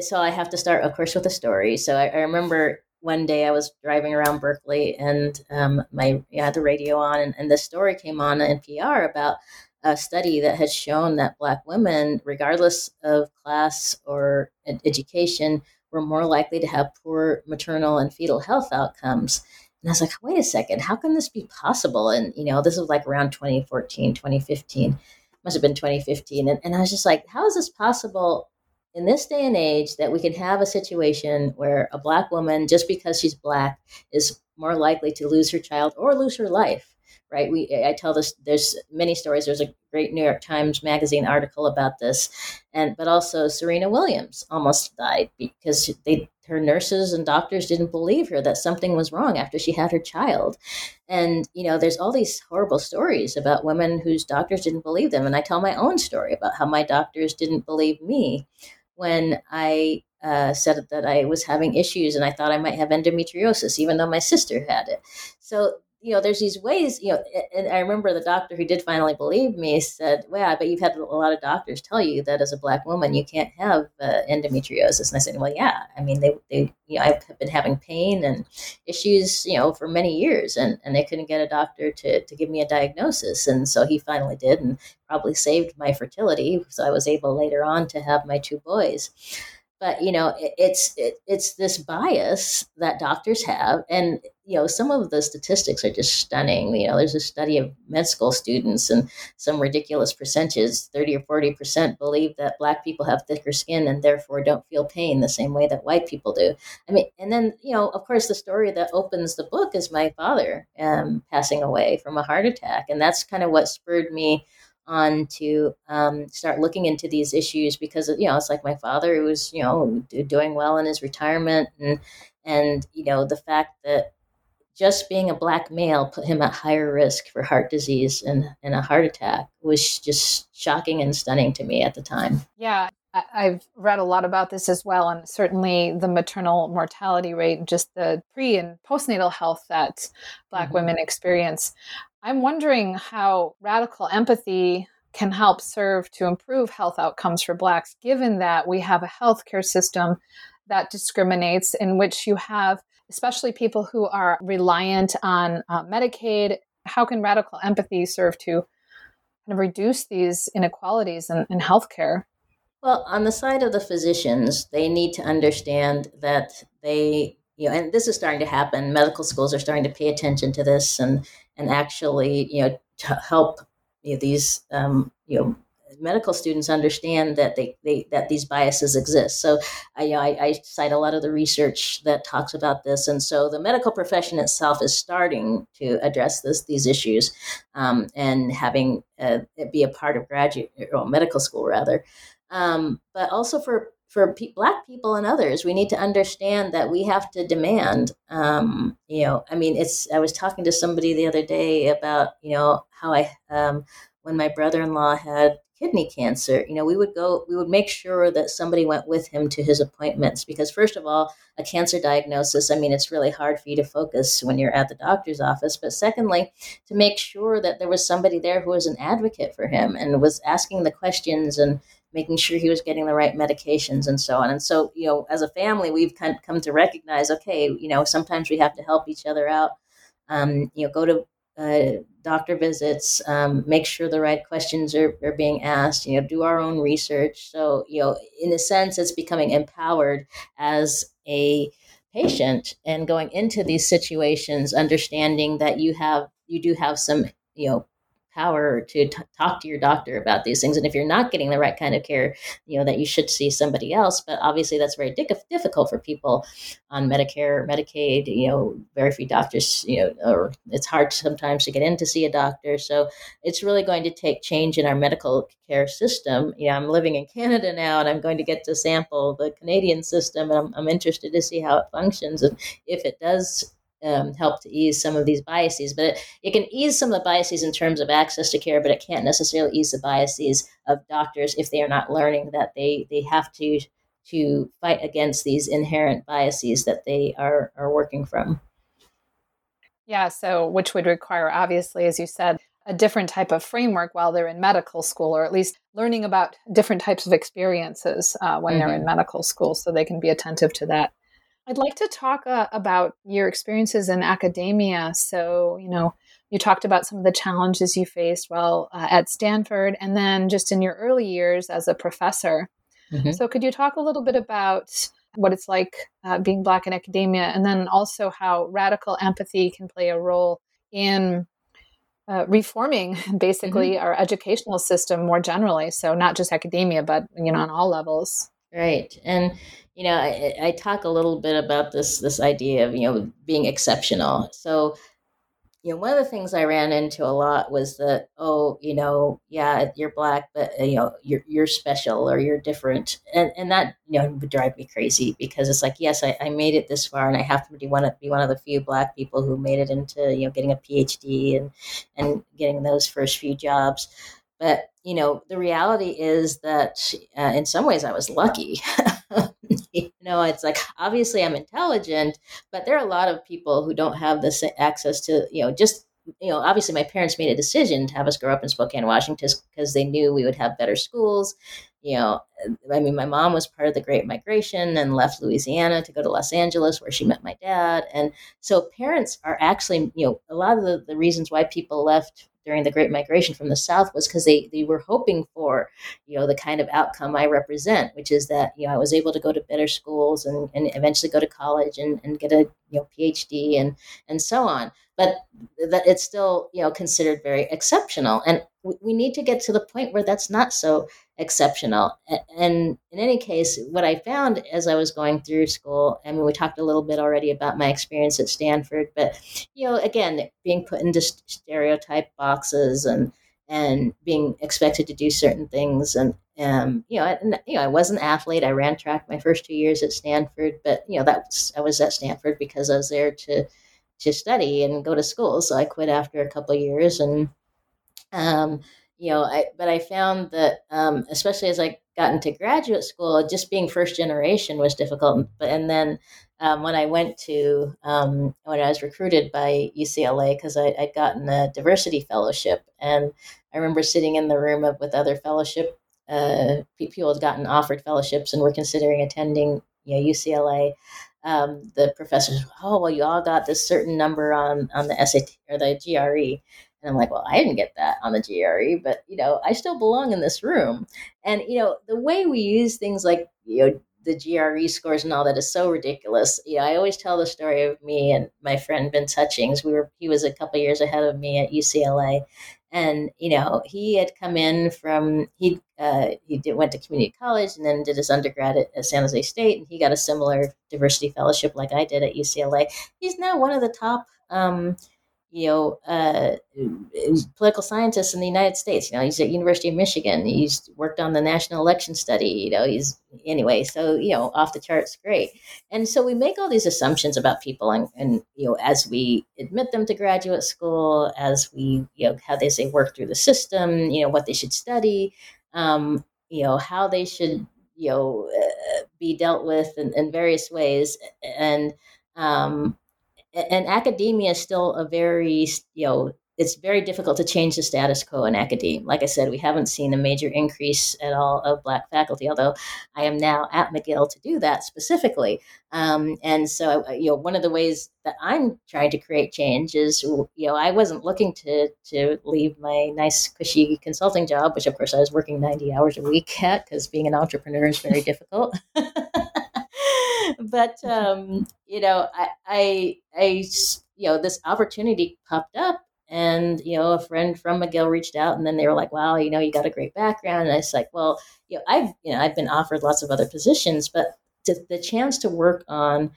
so I have to start, of course, with a story. So I, I remember one day I was driving around Berkeley, and um, my I had the radio on, and, and this story came on NPR about a study that had shown that Black women, regardless of class or education, were more likely to have poor maternal and fetal health outcomes. And I was like, wait a second, how can this be possible? And, you know, this was like around 2014, 2015, must have been 2015. And, and I was just like, how is this possible in this day and age that we can have a situation where a Black woman, just because she's Black, is more likely to lose her child or lose her life? right? We I tell this. There's many stories. There's a great New York Times Magazine article about this, and but also Serena Williams almost died because they her nurses and doctors didn't believe her that something was wrong after she had her child. And, you know, there's all these horrible stories about women whose doctors didn't believe them. And I tell my own story about how my doctors didn't believe me when I uh, said that I was having issues and I thought I might have endometriosis, even though my sister had it. So you know, there's these ways, you know, and I remember the doctor who did finally believe me said, well, but you've had a lot of doctors tell you that as a black woman, you can't have uh, endometriosis. And I said, well, yeah, I mean, they, they, you know, I've been having pain and issues, you know, for many years and, and they couldn't get a doctor to, to give me a diagnosis. And so he finally did and probably saved my fertility. So I was able later on to have my two boys but you know it, it's it, it's this bias that doctors have and you know some of the statistics are just stunning. You know there's a study of med school students and some ridiculous percentages. 30 or 40 percent believe that black people have thicker skin and therefore don't feel pain the same way that white people do. I mean and then you know of course the story that opens the book is my father um, passing away from a heart attack. And that's kind of what spurred me on to um, start looking into these issues because you know it's like my father who was you know doing well in his retirement and and you know the fact that just being a black male put him at higher risk for heart disease and, and a heart attack was just shocking and stunning to me at the time. Yeah, I've read a lot about this as well, and certainly the maternal mortality rate, just the pre and postnatal health that Black mm-hmm. women experience. I'm wondering how radical empathy can help serve to improve health outcomes for Blacks, given that we have a healthcare system that discriminates, in which you have especially people who are reliant on uh, Medicaid. How can radical empathy serve to kind of reduce these inequalities in, in healthcare? Well, on the side of the physicians, they need to understand that they, you know, and this is starting to happen. Medical schools are starting to pay attention to this and and actually, you know, to help you know, these, um, you know, medical students understand that they, they that these biases exist. So I, I, I, cite a lot of the research that talks about this, and so the medical profession itself is starting to address this these issues, um, and having uh, it be a part of graduate or medical school rather. Um, but also for for pe- black people and others we need to understand that we have to demand um, you know i mean it's i was talking to somebody the other day about you know how i um, when my brother-in-law had kidney cancer, you know, we would go, we would make sure that somebody went with him to his appointments because, first of all, a cancer diagnosis, I mean, it's really hard for you to focus when you're at the doctor's office. But secondly, to make sure that there was somebody there who was an advocate for him and was asking the questions and making sure he was getting the right medications and so on. And so, you know, as a family, we've kind of come to recognize, okay, you know, sometimes we have to help each other out. Um, you know, go to uh, doctor visits, um, make sure the right questions are, are being asked, you know, do our own research. So, you know, in a sense, it's becoming empowered as a patient and going into these situations, understanding that you have, you do have some, you know, power to t- talk to your doctor about these things. And if you're not getting the right kind of care, you know, that you should see somebody else. But obviously, that's very di- difficult for people on Medicare or Medicaid. You know, very few doctors, you know, or it's hard sometimes to get in to see a doctor. So it's really going to take change in our medical care system. You know, I'm living in Canada now and I'm going to get to sample the Canadian system. And I'm, I'm interested to see how it functions and if it does um, help to ease some of these biases. But it, it can ease some of the biases in terms of access to care, but it can't necessarily ease the biases of doctors if they are not learning that they they have to to fight against these inherent biases that they are are working from. Yeah, so which would require, obviously, as you said, a different type of framework while they're in medical school, or at least learning about different types of experiences uh, when mm-hmm. they're in medical school so they can be attentive to that. I'd like to talk uh, about your experiences in academia. So, you know, you talked about some of the challenges you faced while uh, at Stanford and then just in your early years as a professor. Mm-hmm. So, could you talk a little bit about what it's like uh, being Black in academia and then also how radical empathy can play a role in uh, reforming basically mm-hmm. our educational system more generally? So, not just academia, but, you know, on all levels. Right. And, you know, I, I talk a little bit about this this idea of, you know, being exceptional. So you know, one of the things I ran into a lot was that, oh, you know, yeah, you're black, but uh, you know, you're you're special or you're different, and and that you know would drive me crazy because it's like, yes, I, I made it this far, and I have to be one of be one of the few black people who made it into you know getting a PhD and and getting those first few jobs, but you know, the reality is that uh, in some ways I was lucky. you know, it's like obviously I'm intelligent, but there are a lot of people who don't have this access to, you know, just you know, obviously my parents made a decision to have us grow up in Spokane, Washington, because they knew we would have better schools. You know, I mean, my mom was part of the Great Migration and left Louisiana to go to Los Angeles, where she met my dad. And so parents are actually, you know, a lot of the, the reasons why people left during the Great Migration from the South was because they they were hoping for, you know, the kind of outcome I represent, which is that you know I was able to go to better schools and, and eventually go to college and, and get a you know PhD and and so on. But that it's still you know considered very exceptional, and we, need to get to the point where that's not so exceptional. And in any case, what I found as I was going through school, I mean, we talked a little bit already about my experience at Stanford, but you know, again, being put into stereotype boxes and and being expected to do certain things and um, you know, I, you know, I was an athlete. I ran track my first two years at Stanford, but you know, that was, I was at Stanford because I was there to to study and go to school. So I quit after a couple years, and um, you know, I, but I found that, um, especially as I got into graduate school, just being first generation was difficult. But and then um, when I went to um, when I was recruited by UCLA because I'd gotten a diversity fellowship, and I remember sitting in the room of, with other fellowship uh, people had gotten offered fellowships and were considering attending you know, UCLA. Um, the professors, oh well, you all got this certain number on on the SAT or the GRE, and I'm like, well, I didn't get that on the GRE, but you know, I still belong in this room. And you know, the way we use things like you know the GRE scores and all that is so ridiculous. You know, I always tell the story of me and my friend Vince Hutchings. We were he was a couple years ahead of me at UCLA, and you know he had come in from he uh, he did, went to community college and then did his undergrad at, at San Jose State, and he got a similar diversity fellowship like I did at UCLA. He's now one of the top. Um, you know, uh, political scientist in the United States. You know, he's at University of Michigan. He's worked on the national election study. You know, he's anyway. So you know, off the charts, great. And so we make all these assumptions about people, and, and you know, as we admit them to graduate school, as we you know how they say work through the system, you know, what they should study, um, you know, how they should you know uh, be dealt with in, in various ways, and um, and academia is still a very you know it's very difficult to change the status quo in academia. Like I said, we haven't seen a major increase at all of Black faculty, although I am now at McGill to do that specifically. Um, and so, you know, one of the ways that I'm trying to create change is, you know, I wasn't looking to to leave my nice, cushy consulting job, which of course I was working 90 hours a week at, because being an entrepreneur is very difficult. but um, you know, I, I, I, you know, this opportunity popped up, and you know, a friend from McGill reached out, and then they were like, "Wow, you know, you got a great background." And it's like, well, you know, I've, you know, I've been offered lots of other positions, but to, the chance to work on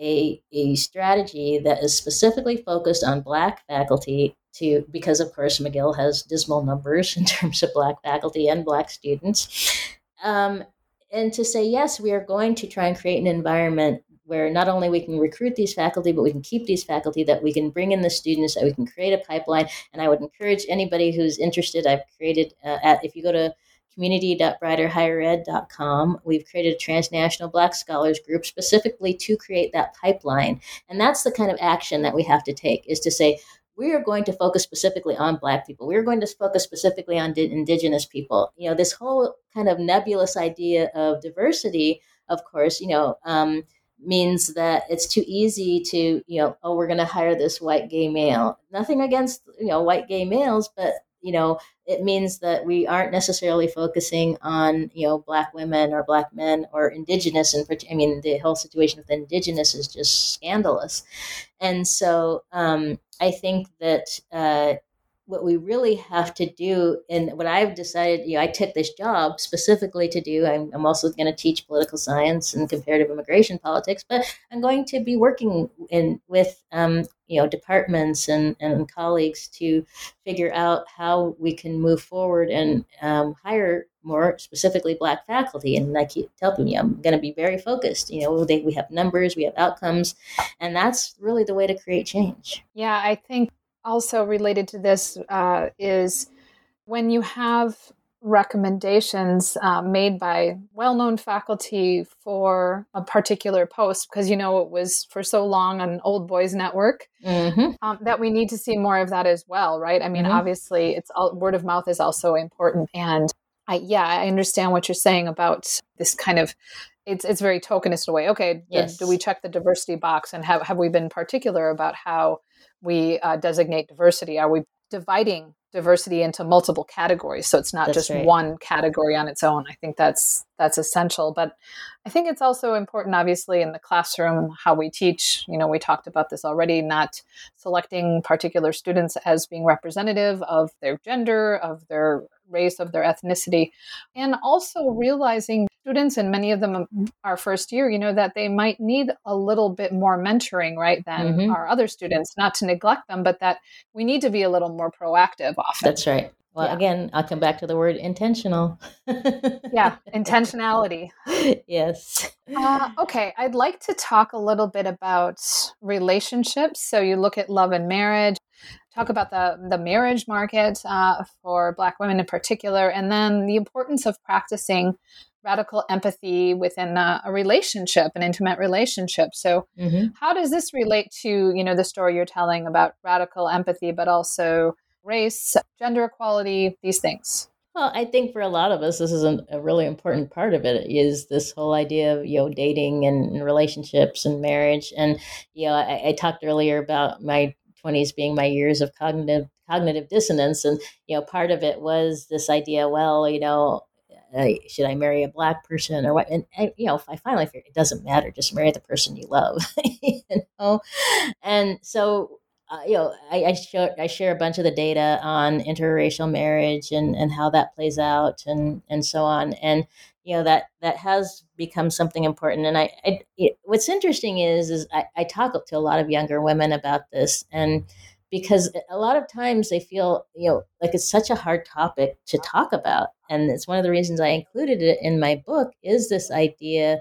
a, a strategy that is specifically focused on black faculty to because of course mcgill has dismal numbers in terms of black faculty and black students um, and to say yes we are going to try and create an environment where not only we can recruit these faculty but we can keep these faculty that we can bring in the students that we can create a pipeline and i would encourage anybody who's interested i've created uh, at if you go to community.brighterhighered.com, we've created a transnational Black scholars group specifically to create that pipeline. And that's the kind of action that we have to take is to say, we are going to focus specifically on black people. We're going to focus specifically on di- indigenous people. You know this whole kind of nebulous idea of diversity of course you know um, means that it's too easy to you know oh we're going to hire this white gay male. Nothing against you know white gay males but you know it means that we aren't necessarily focusing on you know black women or black men or indigenous and i mean the whole situation with indigenous is just scandalous. And so um, i think that uh, what we really have to do and what i've decided you know i took this job specifically to do i'm, I'm also going to teach political science and comparative immigration politics but i'm going to be working in with um, you know departments and, and colleagues to figure out how we can move forward and um, hire more specifically black faculty and i keep telling you i'm going to be very focused you know they, we have numbers we have outcomes and that's really the way to create change yeah i think also related to this uh, is when you have recommendations uh, made by well-known faculty for a particular post because you know it was for so long an old boys network mm-hmm. um, that we need to see more of that as well right i mean mm-hmm. obviously it's all, word of mouth is also important and I, yeah i understand what you're saying about this kind of it's it's very tokenist a way okay yes. do, do we check the diversity box and have, have we been particular about how we uh, designate diversity? Are we dividing diversity into multiple categories so it's not that's just right. one category on its own i think that's that's essential but i think it's also important obviously in the classroom how we teach you know we talked about this already not selecting particular students as being representative of their gender of their race of their ethnicity and also realizing students, and many of them are first year, you know, that they might need a little bit more mentoring, right, than mm-hmm. our other students, not to neglect them, but that we need to be a little more proactive often. That's right. Well, yeah. again, I'll come back to the word intentional. yeah, intentionality. yes. Uh, okay, I'd like to talk a little bit about relationships. So you look at love and marriage, talk about the the marriage market uh, for Black women in particular, and then the importance of practicing radical empathy within a, a relationship, an intimate relationship. So, mm-hmm. how does this relate to you know the story you're telling about radical empathy, but also race, gender equality, these things? Well, I think for a lot of us, this is a, a really important part of it. Is this whole idea of you know dating and, and relationships and marriage? And you know, I, I talked earlier about my 20s being my years of cognitive cognitive dissonance and you know part of it was this idea well you know uh, should I marry a black person or what? And, and, you know, if I finally figured it doesn't matter. Just marry the person you love, you know. And so, uh, you know, I, I share I share a bunch of the data on interracial marriage and and how that plays out and and so on. And you know that that has become something important. And I, I it, what's interesting is is I, I talk to a lot of younger women about this and because a lot of times they feel you know like it's such a hard topic to talk about and it's one of the reasons i included it in my book is this idea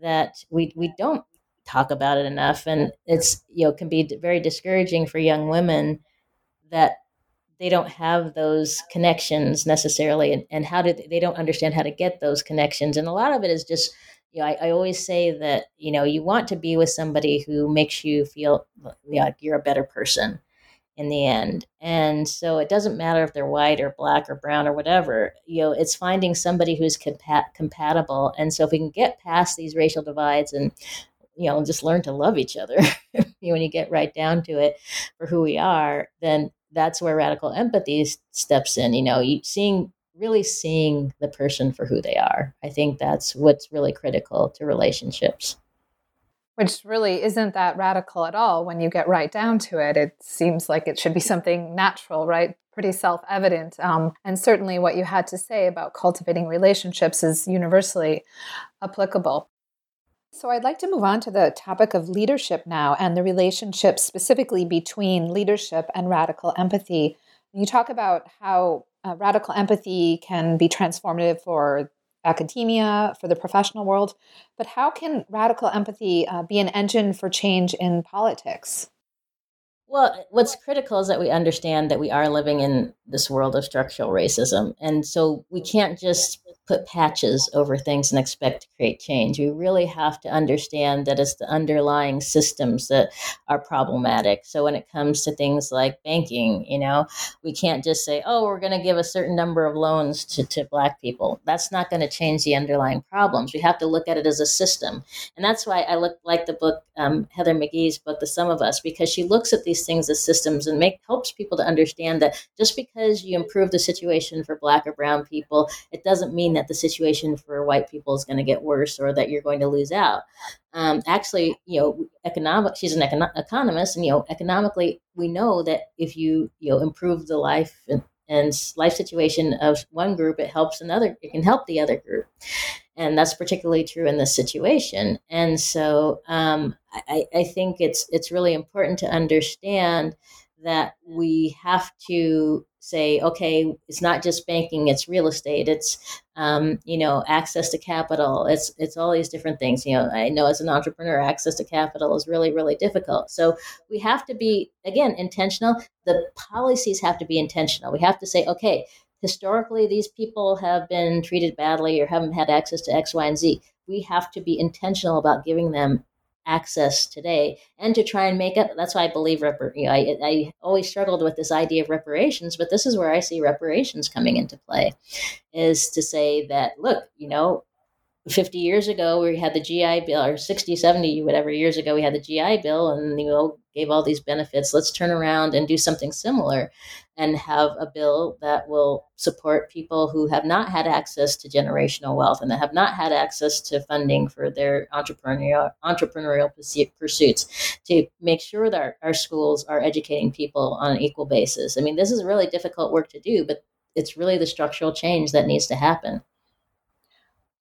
that we we don't talk about it enough. And it's you know can be very discouraging for young women that they don't have those connections necessarily. And, and how do they, they don't understand how to get those connections. And a lot of it is just you know, I, I, always say that you know you want to be with somebody who makes you feel like you're a better person in the end. And so it doesn't matter if they're white or black or brown or whatever, you know, it's finding somebody who's compa- compatible. And so if we can get past these racial divides and, you know, just learn to love each other when you get right down to it for who we are, then that's where radical empathy steps in, you know, seeing really seeing the person for who they are. I think that's what's really critical to relationships which really isn't that radical at all when you get right down to it. It seems like it should be something natural, right? Pretty self evident. Um, and certainly what you had to say about cultivating relationships is universally applicable. So I'd like to move on to the topic of leadership now and the relationship specifically between leadership and radical empathy. You talk about how uh, radical empathy can be transformative for academia, for the professional world. But how can radical empathy uh, be an engine for change in politics? Well, what's critical is that we understand that we are living in this world of structural racism. And so we can't just put patches over things and expect to create change. We really have to understand that it's the underlying systems that are problematic. So when it comes to things like banking, you know, we can't just say, oh, we're going to give a certain number of loans to, to Black people. That's not going to change the underlying problems. We have to look at it as a system. And that's why I look like the book, um, Heather McGhee's book, The Sum of Us, because she looks at these things as systems and make helps people to understand that just because you improve the situation for Black or Brown people, it doesn't mean that the situation for white people is going to get worse or that you're going to lose out. Um, actually, you know, economic. She's an econo- economist, and you know, economically, we know that if you you know improve the life and, and life situation of one group, it helps another. It can help the other group, and that's particularly true in this situation. And so, um, I, I think it's it's really important to understand that we have to say, okay, it's not just banking; it's real estate, it's um, you know, access to capital. It's it's all these different things. You know, I know as an entrepreneur, access to capital is really really difficult. So we have to be again intentional. The policies have to be intentional. We have to say, okay, historically these people have been treated badly or haven't had access to X, Y, and Z. We have to be intentional about giving them access today and to try and make up that's why i believe repar- you know, I, I always struggled with this idea of reparations but this is where i see reparations coming into play is to say that look you know 50 years ago we had the GI bill or 60 70 whatever years ago we had the GI bill and you know gave all these benefits. Let's turn around and do something similar and have a bill that will support people who have not had access to generational wealth and that have not had access to funding for their entrepreneurial entrepreneurial pursuits to make sure that our, our schools are educating people on an equal basis. I mean this is really difficult work to do but it's really the structural change that needs to happen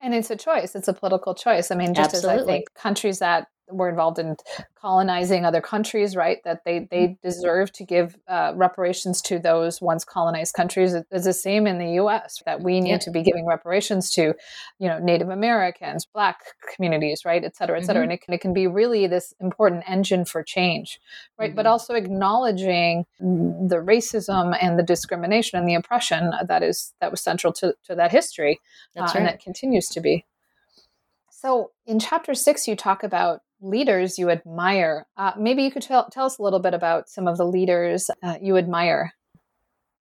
and it's a choice. It's a political choice. I mean, just Absolutely. as I think countries that were involved in colonizing other countries, right? That they they mm-hmm. deserve to give uh, reparations to those once colonized countries. It's the same in the U.S. That we need yeah. to be giving reparations to, you know, Native Americans, Black communities, right, et cetera, et cetera. Mm-hmm. And it can, it can be really this important engine for change, right? Mm-hmm. But also acknowledging the racism and the discrimination and the oppression that is that was central to to that history, uh, right. and that continues to be. So in chapter six, you talk about leaders you admire. Uh, maybe you could tell, tell us a little bit about some of the leaders uh, you admire.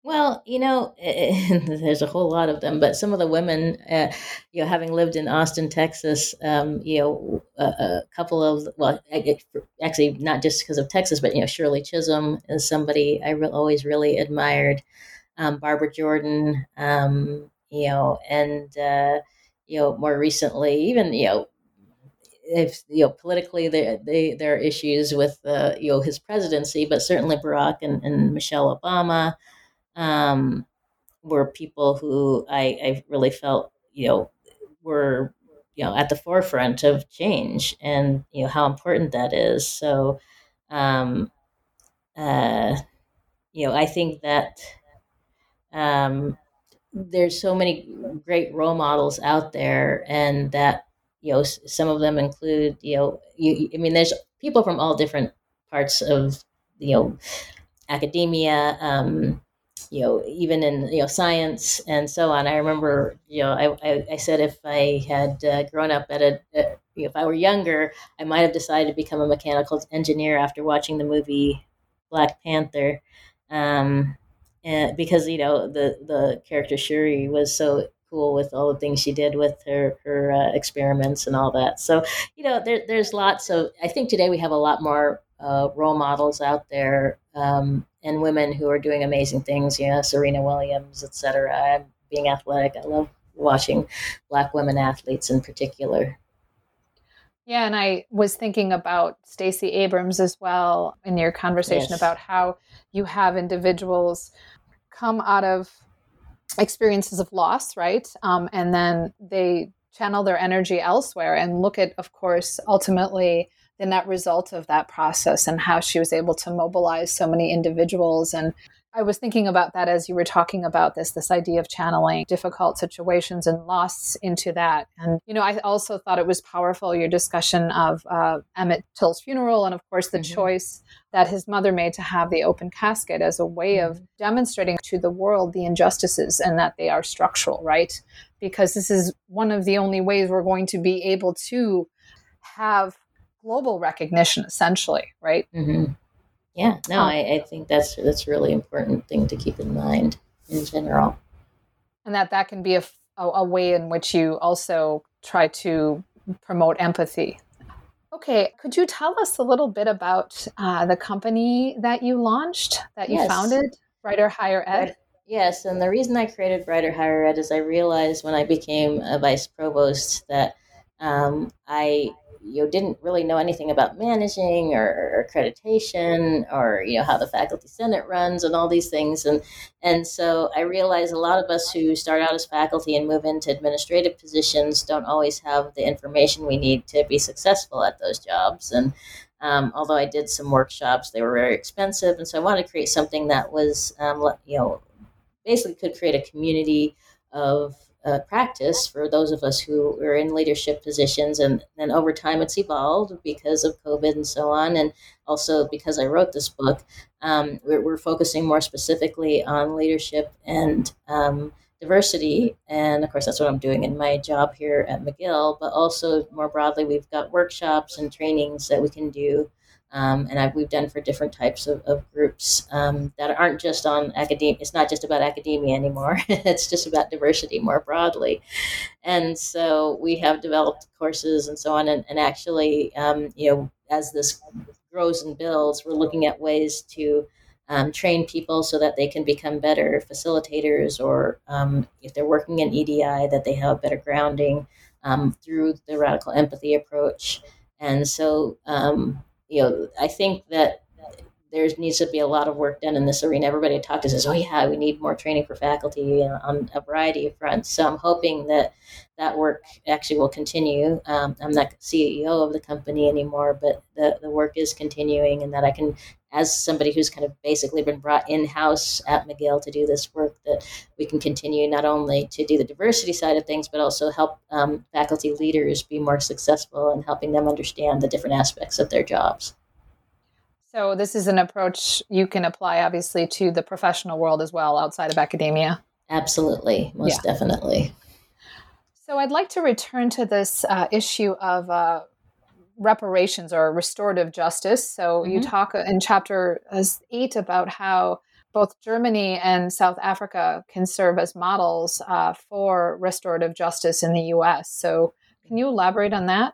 Well, you know, there's a whole lot of them, but some of the women, uh, you know, having lived in Austin, Texas, um, you know, a, a, couple of, well, actually not just because of Texas, but, you know, Shirley Chisholm is somebody I re- always really admired, um, Barbara Jordan, um, you know, and, uh, you know, more recently, even, you know, if you know politically they, they there are issues with uh, you know his presidency, but certainly Barack and, and Michelle Obama um, were people who I, I really felt you know were you know at the forefront of change and you know how important that is. So um, uh, you know I think that um, there's so many great role models out there and that you know, some of them include, you know, you, I mean, there's people from all different parts of, you know, academia, um, you know, even in, you know, science and so on. I remember, you know, I, I, I said if I had uh, grown up at a, a, if I were younger, I might have decided to become a mechanical engineer after watching the movie Black Panther. Um, and because you know the the character Shuri was so cool with all the things she did with her her uh, experiments and all that. So you know, there, there's lots of. I think today we have a lot more uh, role models out there um, and women who are doing amazing things. You know, Serena Williams, etc. I'm being athletic, I love watching Black women athletes in particular. Yeah, and I was thinking about Stacey Abrams as well in your conversation yes. about how you have individuals come out of experiences of loss, right? Um, and then they channel their energy elsewhere and look at, of course, ultimately the net result of that process and how she was able to mobilize so many individuals and I was thinking about that as you were talking about this, this idea of channeling difficult situations and loss into that. And, you know, I also thought it was powerful your discussion of uh, Emmett Till's funeral and, of course, the mm-hmm. choice that his mother made to have the open casket as a way of mm-hmm. demonstrating to the world the injustices and that they are structural, right? Because this is one of the only ways we're going to be able to have global recognition, essentially, right? Mm-hmm. Yeah, no, um, I, I think that's that's a really important thing to keep in mind in general, and that that can be a, a, a way in which you also try to promote empathy. Okay, could you tell us a little bit about uh, the company that you launched, that you yes. founded, Brighter Higher Ed? Yes, and the reason I created Brighter Higher Ed is I realized when I became a vice provost that um, I you didn't really know anything about managing or, or, accreditation or you know how the faculty senate runs and all these things. And and so I realized a lot of us who start out as faculty and move into administrative positions don't always have the information we need to be successful at those jobs. And um, although I did some workshops they were very expensive. And so I wanted to create something that was um, you know basically could create a community of uh, practice for those of us who are in leadership positions. And then over time, it's evolved because of COVID and so on. And also because I wrote this book, um, we're, we're, focusing more specifically on leadership and um, diversity. And of course, that's what I'm doing in my job here at McGill. But also more broadly, we've got workshops and trainings that we can do um, and I've, we've done for different types of, of groups um, that aren't just on academia. It's not just about academia anymore. it's just about diversity more broadly. And so we have developed courses and so on. And, and actually, um, you know, as this grows and builds, we're looking at ways to um, train people so that they can become better facilitators, or um, if they're working in EDI, that they have better grounding um, through the radical empathy approach. And so, um, you know, I think that there needs to be a lot of work done in this arena. Everybody I talk to says, "Oh yeah, we need more training for faculty on a variety of fronts." So I'm hoping that that work actually will continue. Um, I'm not CEO of the company anymore, but the the work is continuing, and that I can, as somebody who's kind of basically been brought in house at McGill to do this work, that we can continue not only to do the diversity side of things, but also help um, faculty leaders be more successful and helping them understand the different aspects of their jobs. So this is an approach you can apply obviously to the professional world as well outside of academia. Absolutely, most yeah. definitely. So I'd like to return to this uh, issue of uh, reparations or restorative justice. So mm-hmm. you talk in chapter uh, eight about how both Germany and South Africa can serve as models uh, for restorative justice in the U.S. So can you elaborate on that?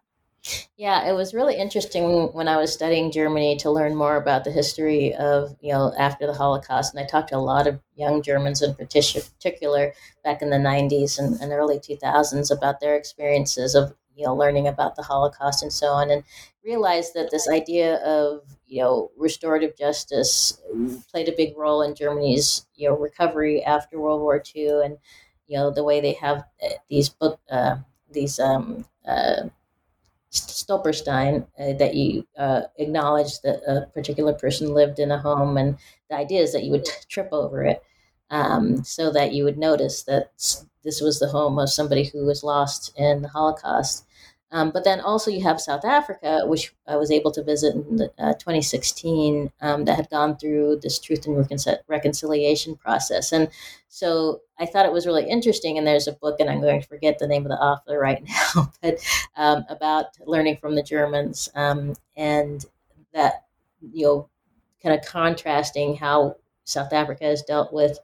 Yeah, it was really interesting when I was studying Germany to learn more about the history of, you know, after the Holocaust. And I talked to a lot of young Germans in particular back in the 90s and, and early 2000s about their experiences of, you know, learning about the Holocaust and so on, and realized that this idea of, you know, restorative justice played a big role in Germany's, you know, recovery after World War II and, you know, the way they have eh, these book, uh, these, um, uh, Stolperstein uh, that you uh, acknowledge that a particular person lived in a home, and the idea is that you would trip over it um, so that you would notice that this was the home of somebody who was lost in the Holocaust. Um, but then also you have South Africa, which I was able to visit in uh, 2016, um, that had gone through this truth and reconciliation process. And so I thought it was really interesting. And there's a book, and I'm going to forget the name of the author right now, but um, about learning from the Germans um, and that, you know, kind of contrasting how South Africa has dealt with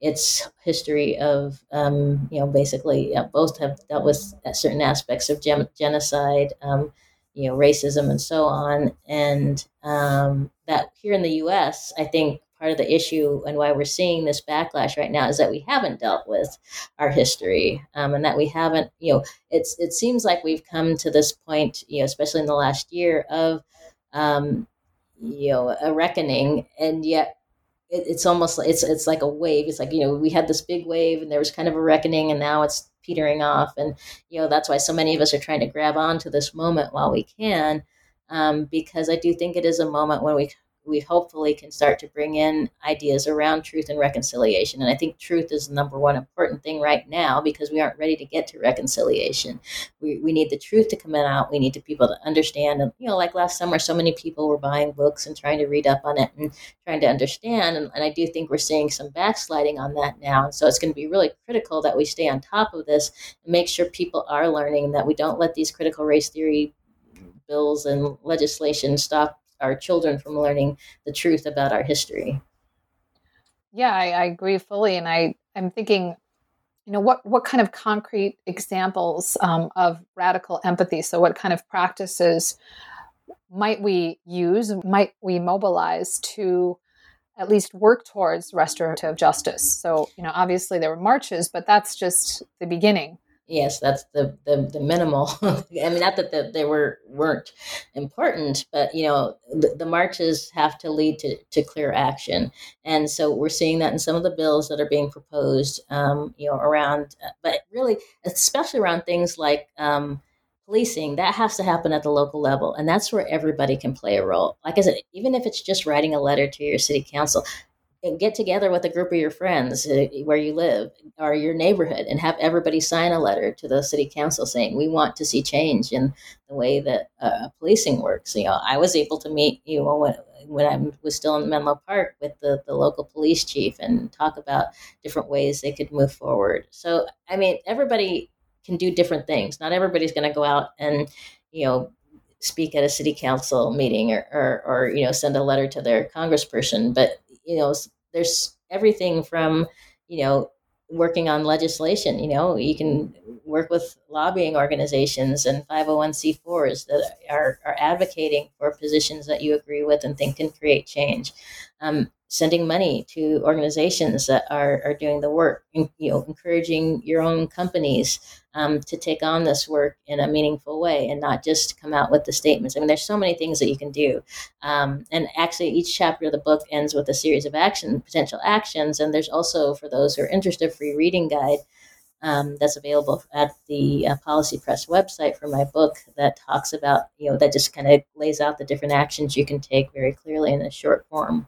its history of, um, you know, basically uh, both have dealt with certain aspects of gen- genocide, um, you know, racism and so on. And um, that here in the U.S., I think part of the issue and why we're seeing this backlash right now is that we haven't dealt with our history um, and that we haven't, you know, it's it seems like we've come to this point, you know, especially in the last year of, um, you know, a reckoning, and yet it, it's almost it's it's like a wave. It's like you know we had this big wave and there was kind of a reckoning, and now it's petering off. And you know that's why so many of us are trying to grab onto this moment while we can. um, because I do think it is a moment when we we hopefully can start to bring in ideas around truth and reconciliation. And I think truth is the number one important thing right now because we aren't ready to get to reconciliation. We, we need the truth to come out. We need to people to understand. And, you know, like last summer, so many people were buying books and trying to read up on it and trying to understand. And, and I do think we're seeing some backsliding on that now. And so it's going to be really critical that we stay on top of this and make sure people are learning and that we don't let these critical race theory bills and legislation stop our children from learning the truth about our history. Yeah, I, I agree fully, and I I'm thinking, you know, what what kind of concrete examples um, of radical empathy? So, what kind of practices might we use? Might we mobilize to at least work towards restorative justice? So, you know, obviously there were marches, but that's just the beginning. Yes, that's the the, the minimal. I mean, not that the, they were weren't important, but you know, the, the, marches have to lead to, to clear action, and so we're seeing that in some of the bills that are being proposed. Um, you know, around, uh, but really, especially around things like um, policing, that has to happen at the local level, and that's where everybody can play a role. Like I said, even if it's just writing a letter to your city council, get together with a group of your friends uh, where you live or your neighborhood and have everybody sign a letter to the city council saying we want to see change in the way that uh, policing works. You know i was able to meet you know when, when i was still in menlo park with the, the local police chief and talk about different ways they could move forward. So i mean everybody can do different things. Not everybody's going to go out and you know speak at a city council meeting or, or, or you know send a letter to their congressperson but you know there's everything from you know working on legislation you know you can work with lobbying organizations and 501c4s that are, are advocating for positions that you agree with and think can create change. Um, sending money to organizations that are, are doing the work you know encouraging your own companies um, to take on this work in a meaningful way and not just come out with the statements. I mean, there's so many things that you can do. Um, and actually, each chapter of the book ends with a series of action, potential actions. And there's also, for those who are interested, free reading guide um, that's available at the uh, Policy Press website for my book that talks about, you know, that just kind of lays out the different actions you can take very clearly in a short form.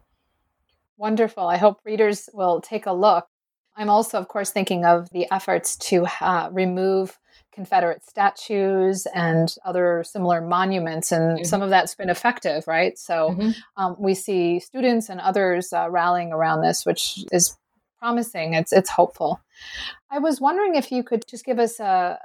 Wonderful. I hope readers will take a look. I'm also, of course, thinking of the efforts to uh, remove Confederate statues and other similar monuments, and mm-hmm. some of that's been effective, right? So mm-hmm. um, we see students and others uh, rallying around this, which is promising. It's it's hopeful. I was wondering if you could just give us a,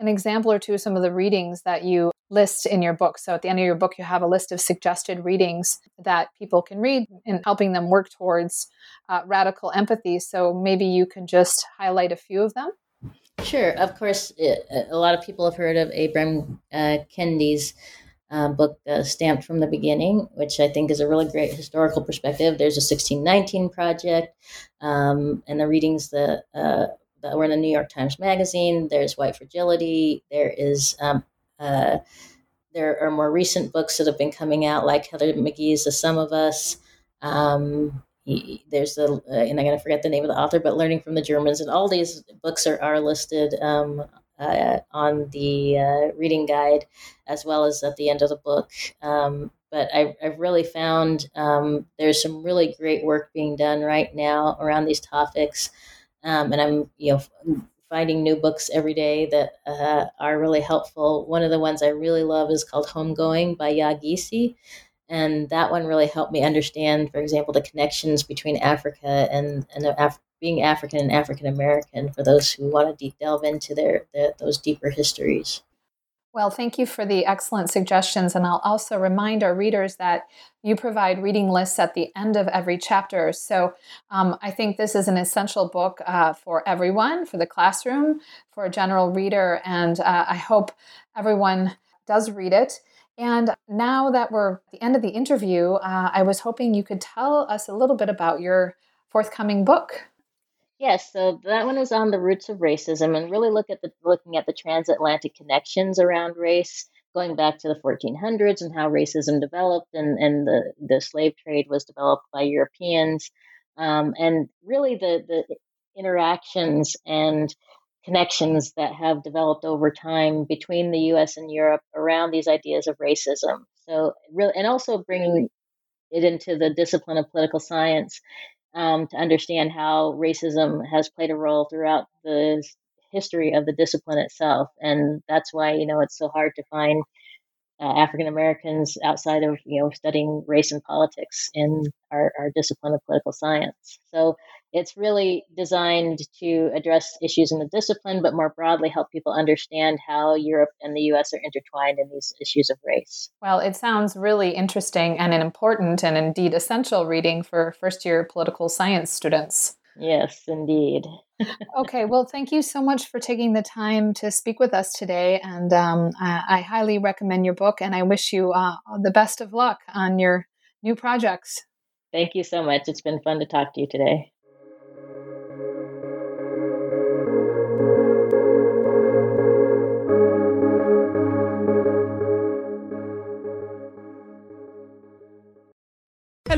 an example or two of some of the readings that you list in your book. So at the end of your book, you have a list of suggested readings that people can read in helping them work towards uh, radical empathy. So maybe you can just highlight a few of them. Sure. Of course, a lot of people have heard of Ibram uh, Kendi's uh, book, uh, Stamped from the Beginning, which I think is a really great historical perspective. There's a 1619 project, um, and the readings that, that were in the New York Times Magazine. There's White Fragility. There is um, uh, there are more recent books that have been coming out, like Heather McGhee's The Sum of Us. Um, he, there's the, uh, and I'm going to forget the name of the author, but Learning from the Germans. And all these books are, are listed um, uh, on the uh, reading guide as well as at the end of the book. Um, but I, have really found um, there's some really great work being done right now around these topics. Um, and I'm, you know, finding new books every day that uh, are really helpful. One of the ones I really love is called Homegoing by Yaa Gyasi. And that one really helped me understand, for example, the connections between Africa and, and Af- being African and African American for those who want to deep delve into their, their those deeper histories. Well, thank you for the excellent suggestions. And I'll also remind our readers that you provide reading lists at the end of every chapter. So um, I think this is an essential book uh, for everyone, for the classroom, for a general reader. And uh, I hope everyone does read it. And now that we're at the end of the interview, uh, I was hoping you could tell us a little bit about your forthcoming book. Yes, so that one is on the roots of racism and really look at the looking at the transatlantic connections around race, going back to the 1400s and how racism developed and, and the, the slave trade was developed by Europeans, um, and really the, the interactions and connections that have developed over time between the US and Europe around these ideas of racism. So, really, and also bringing it into the discipline of political science um, to understand how racism has played a role throughout the history of the discipline itself. And that's why, you know, it's so hard to find uh, African Americans outside of, you know, studying race and politics in our, our discipline of political science. So it's really designed to address issues in the discipline, but more broadly help people understand how Europe and the US are intertwined in these issues of race. Well, it sounds really interesting and an important and indeed essential reading for first year political science students. Yes, indeed. okay, well, thank you so much for taking the time to speak with us today. And um, I, I, highly recommend your book, and I wish you uh, the best of luck on your new projects. Thank you so much. It's been fun to talk to you today.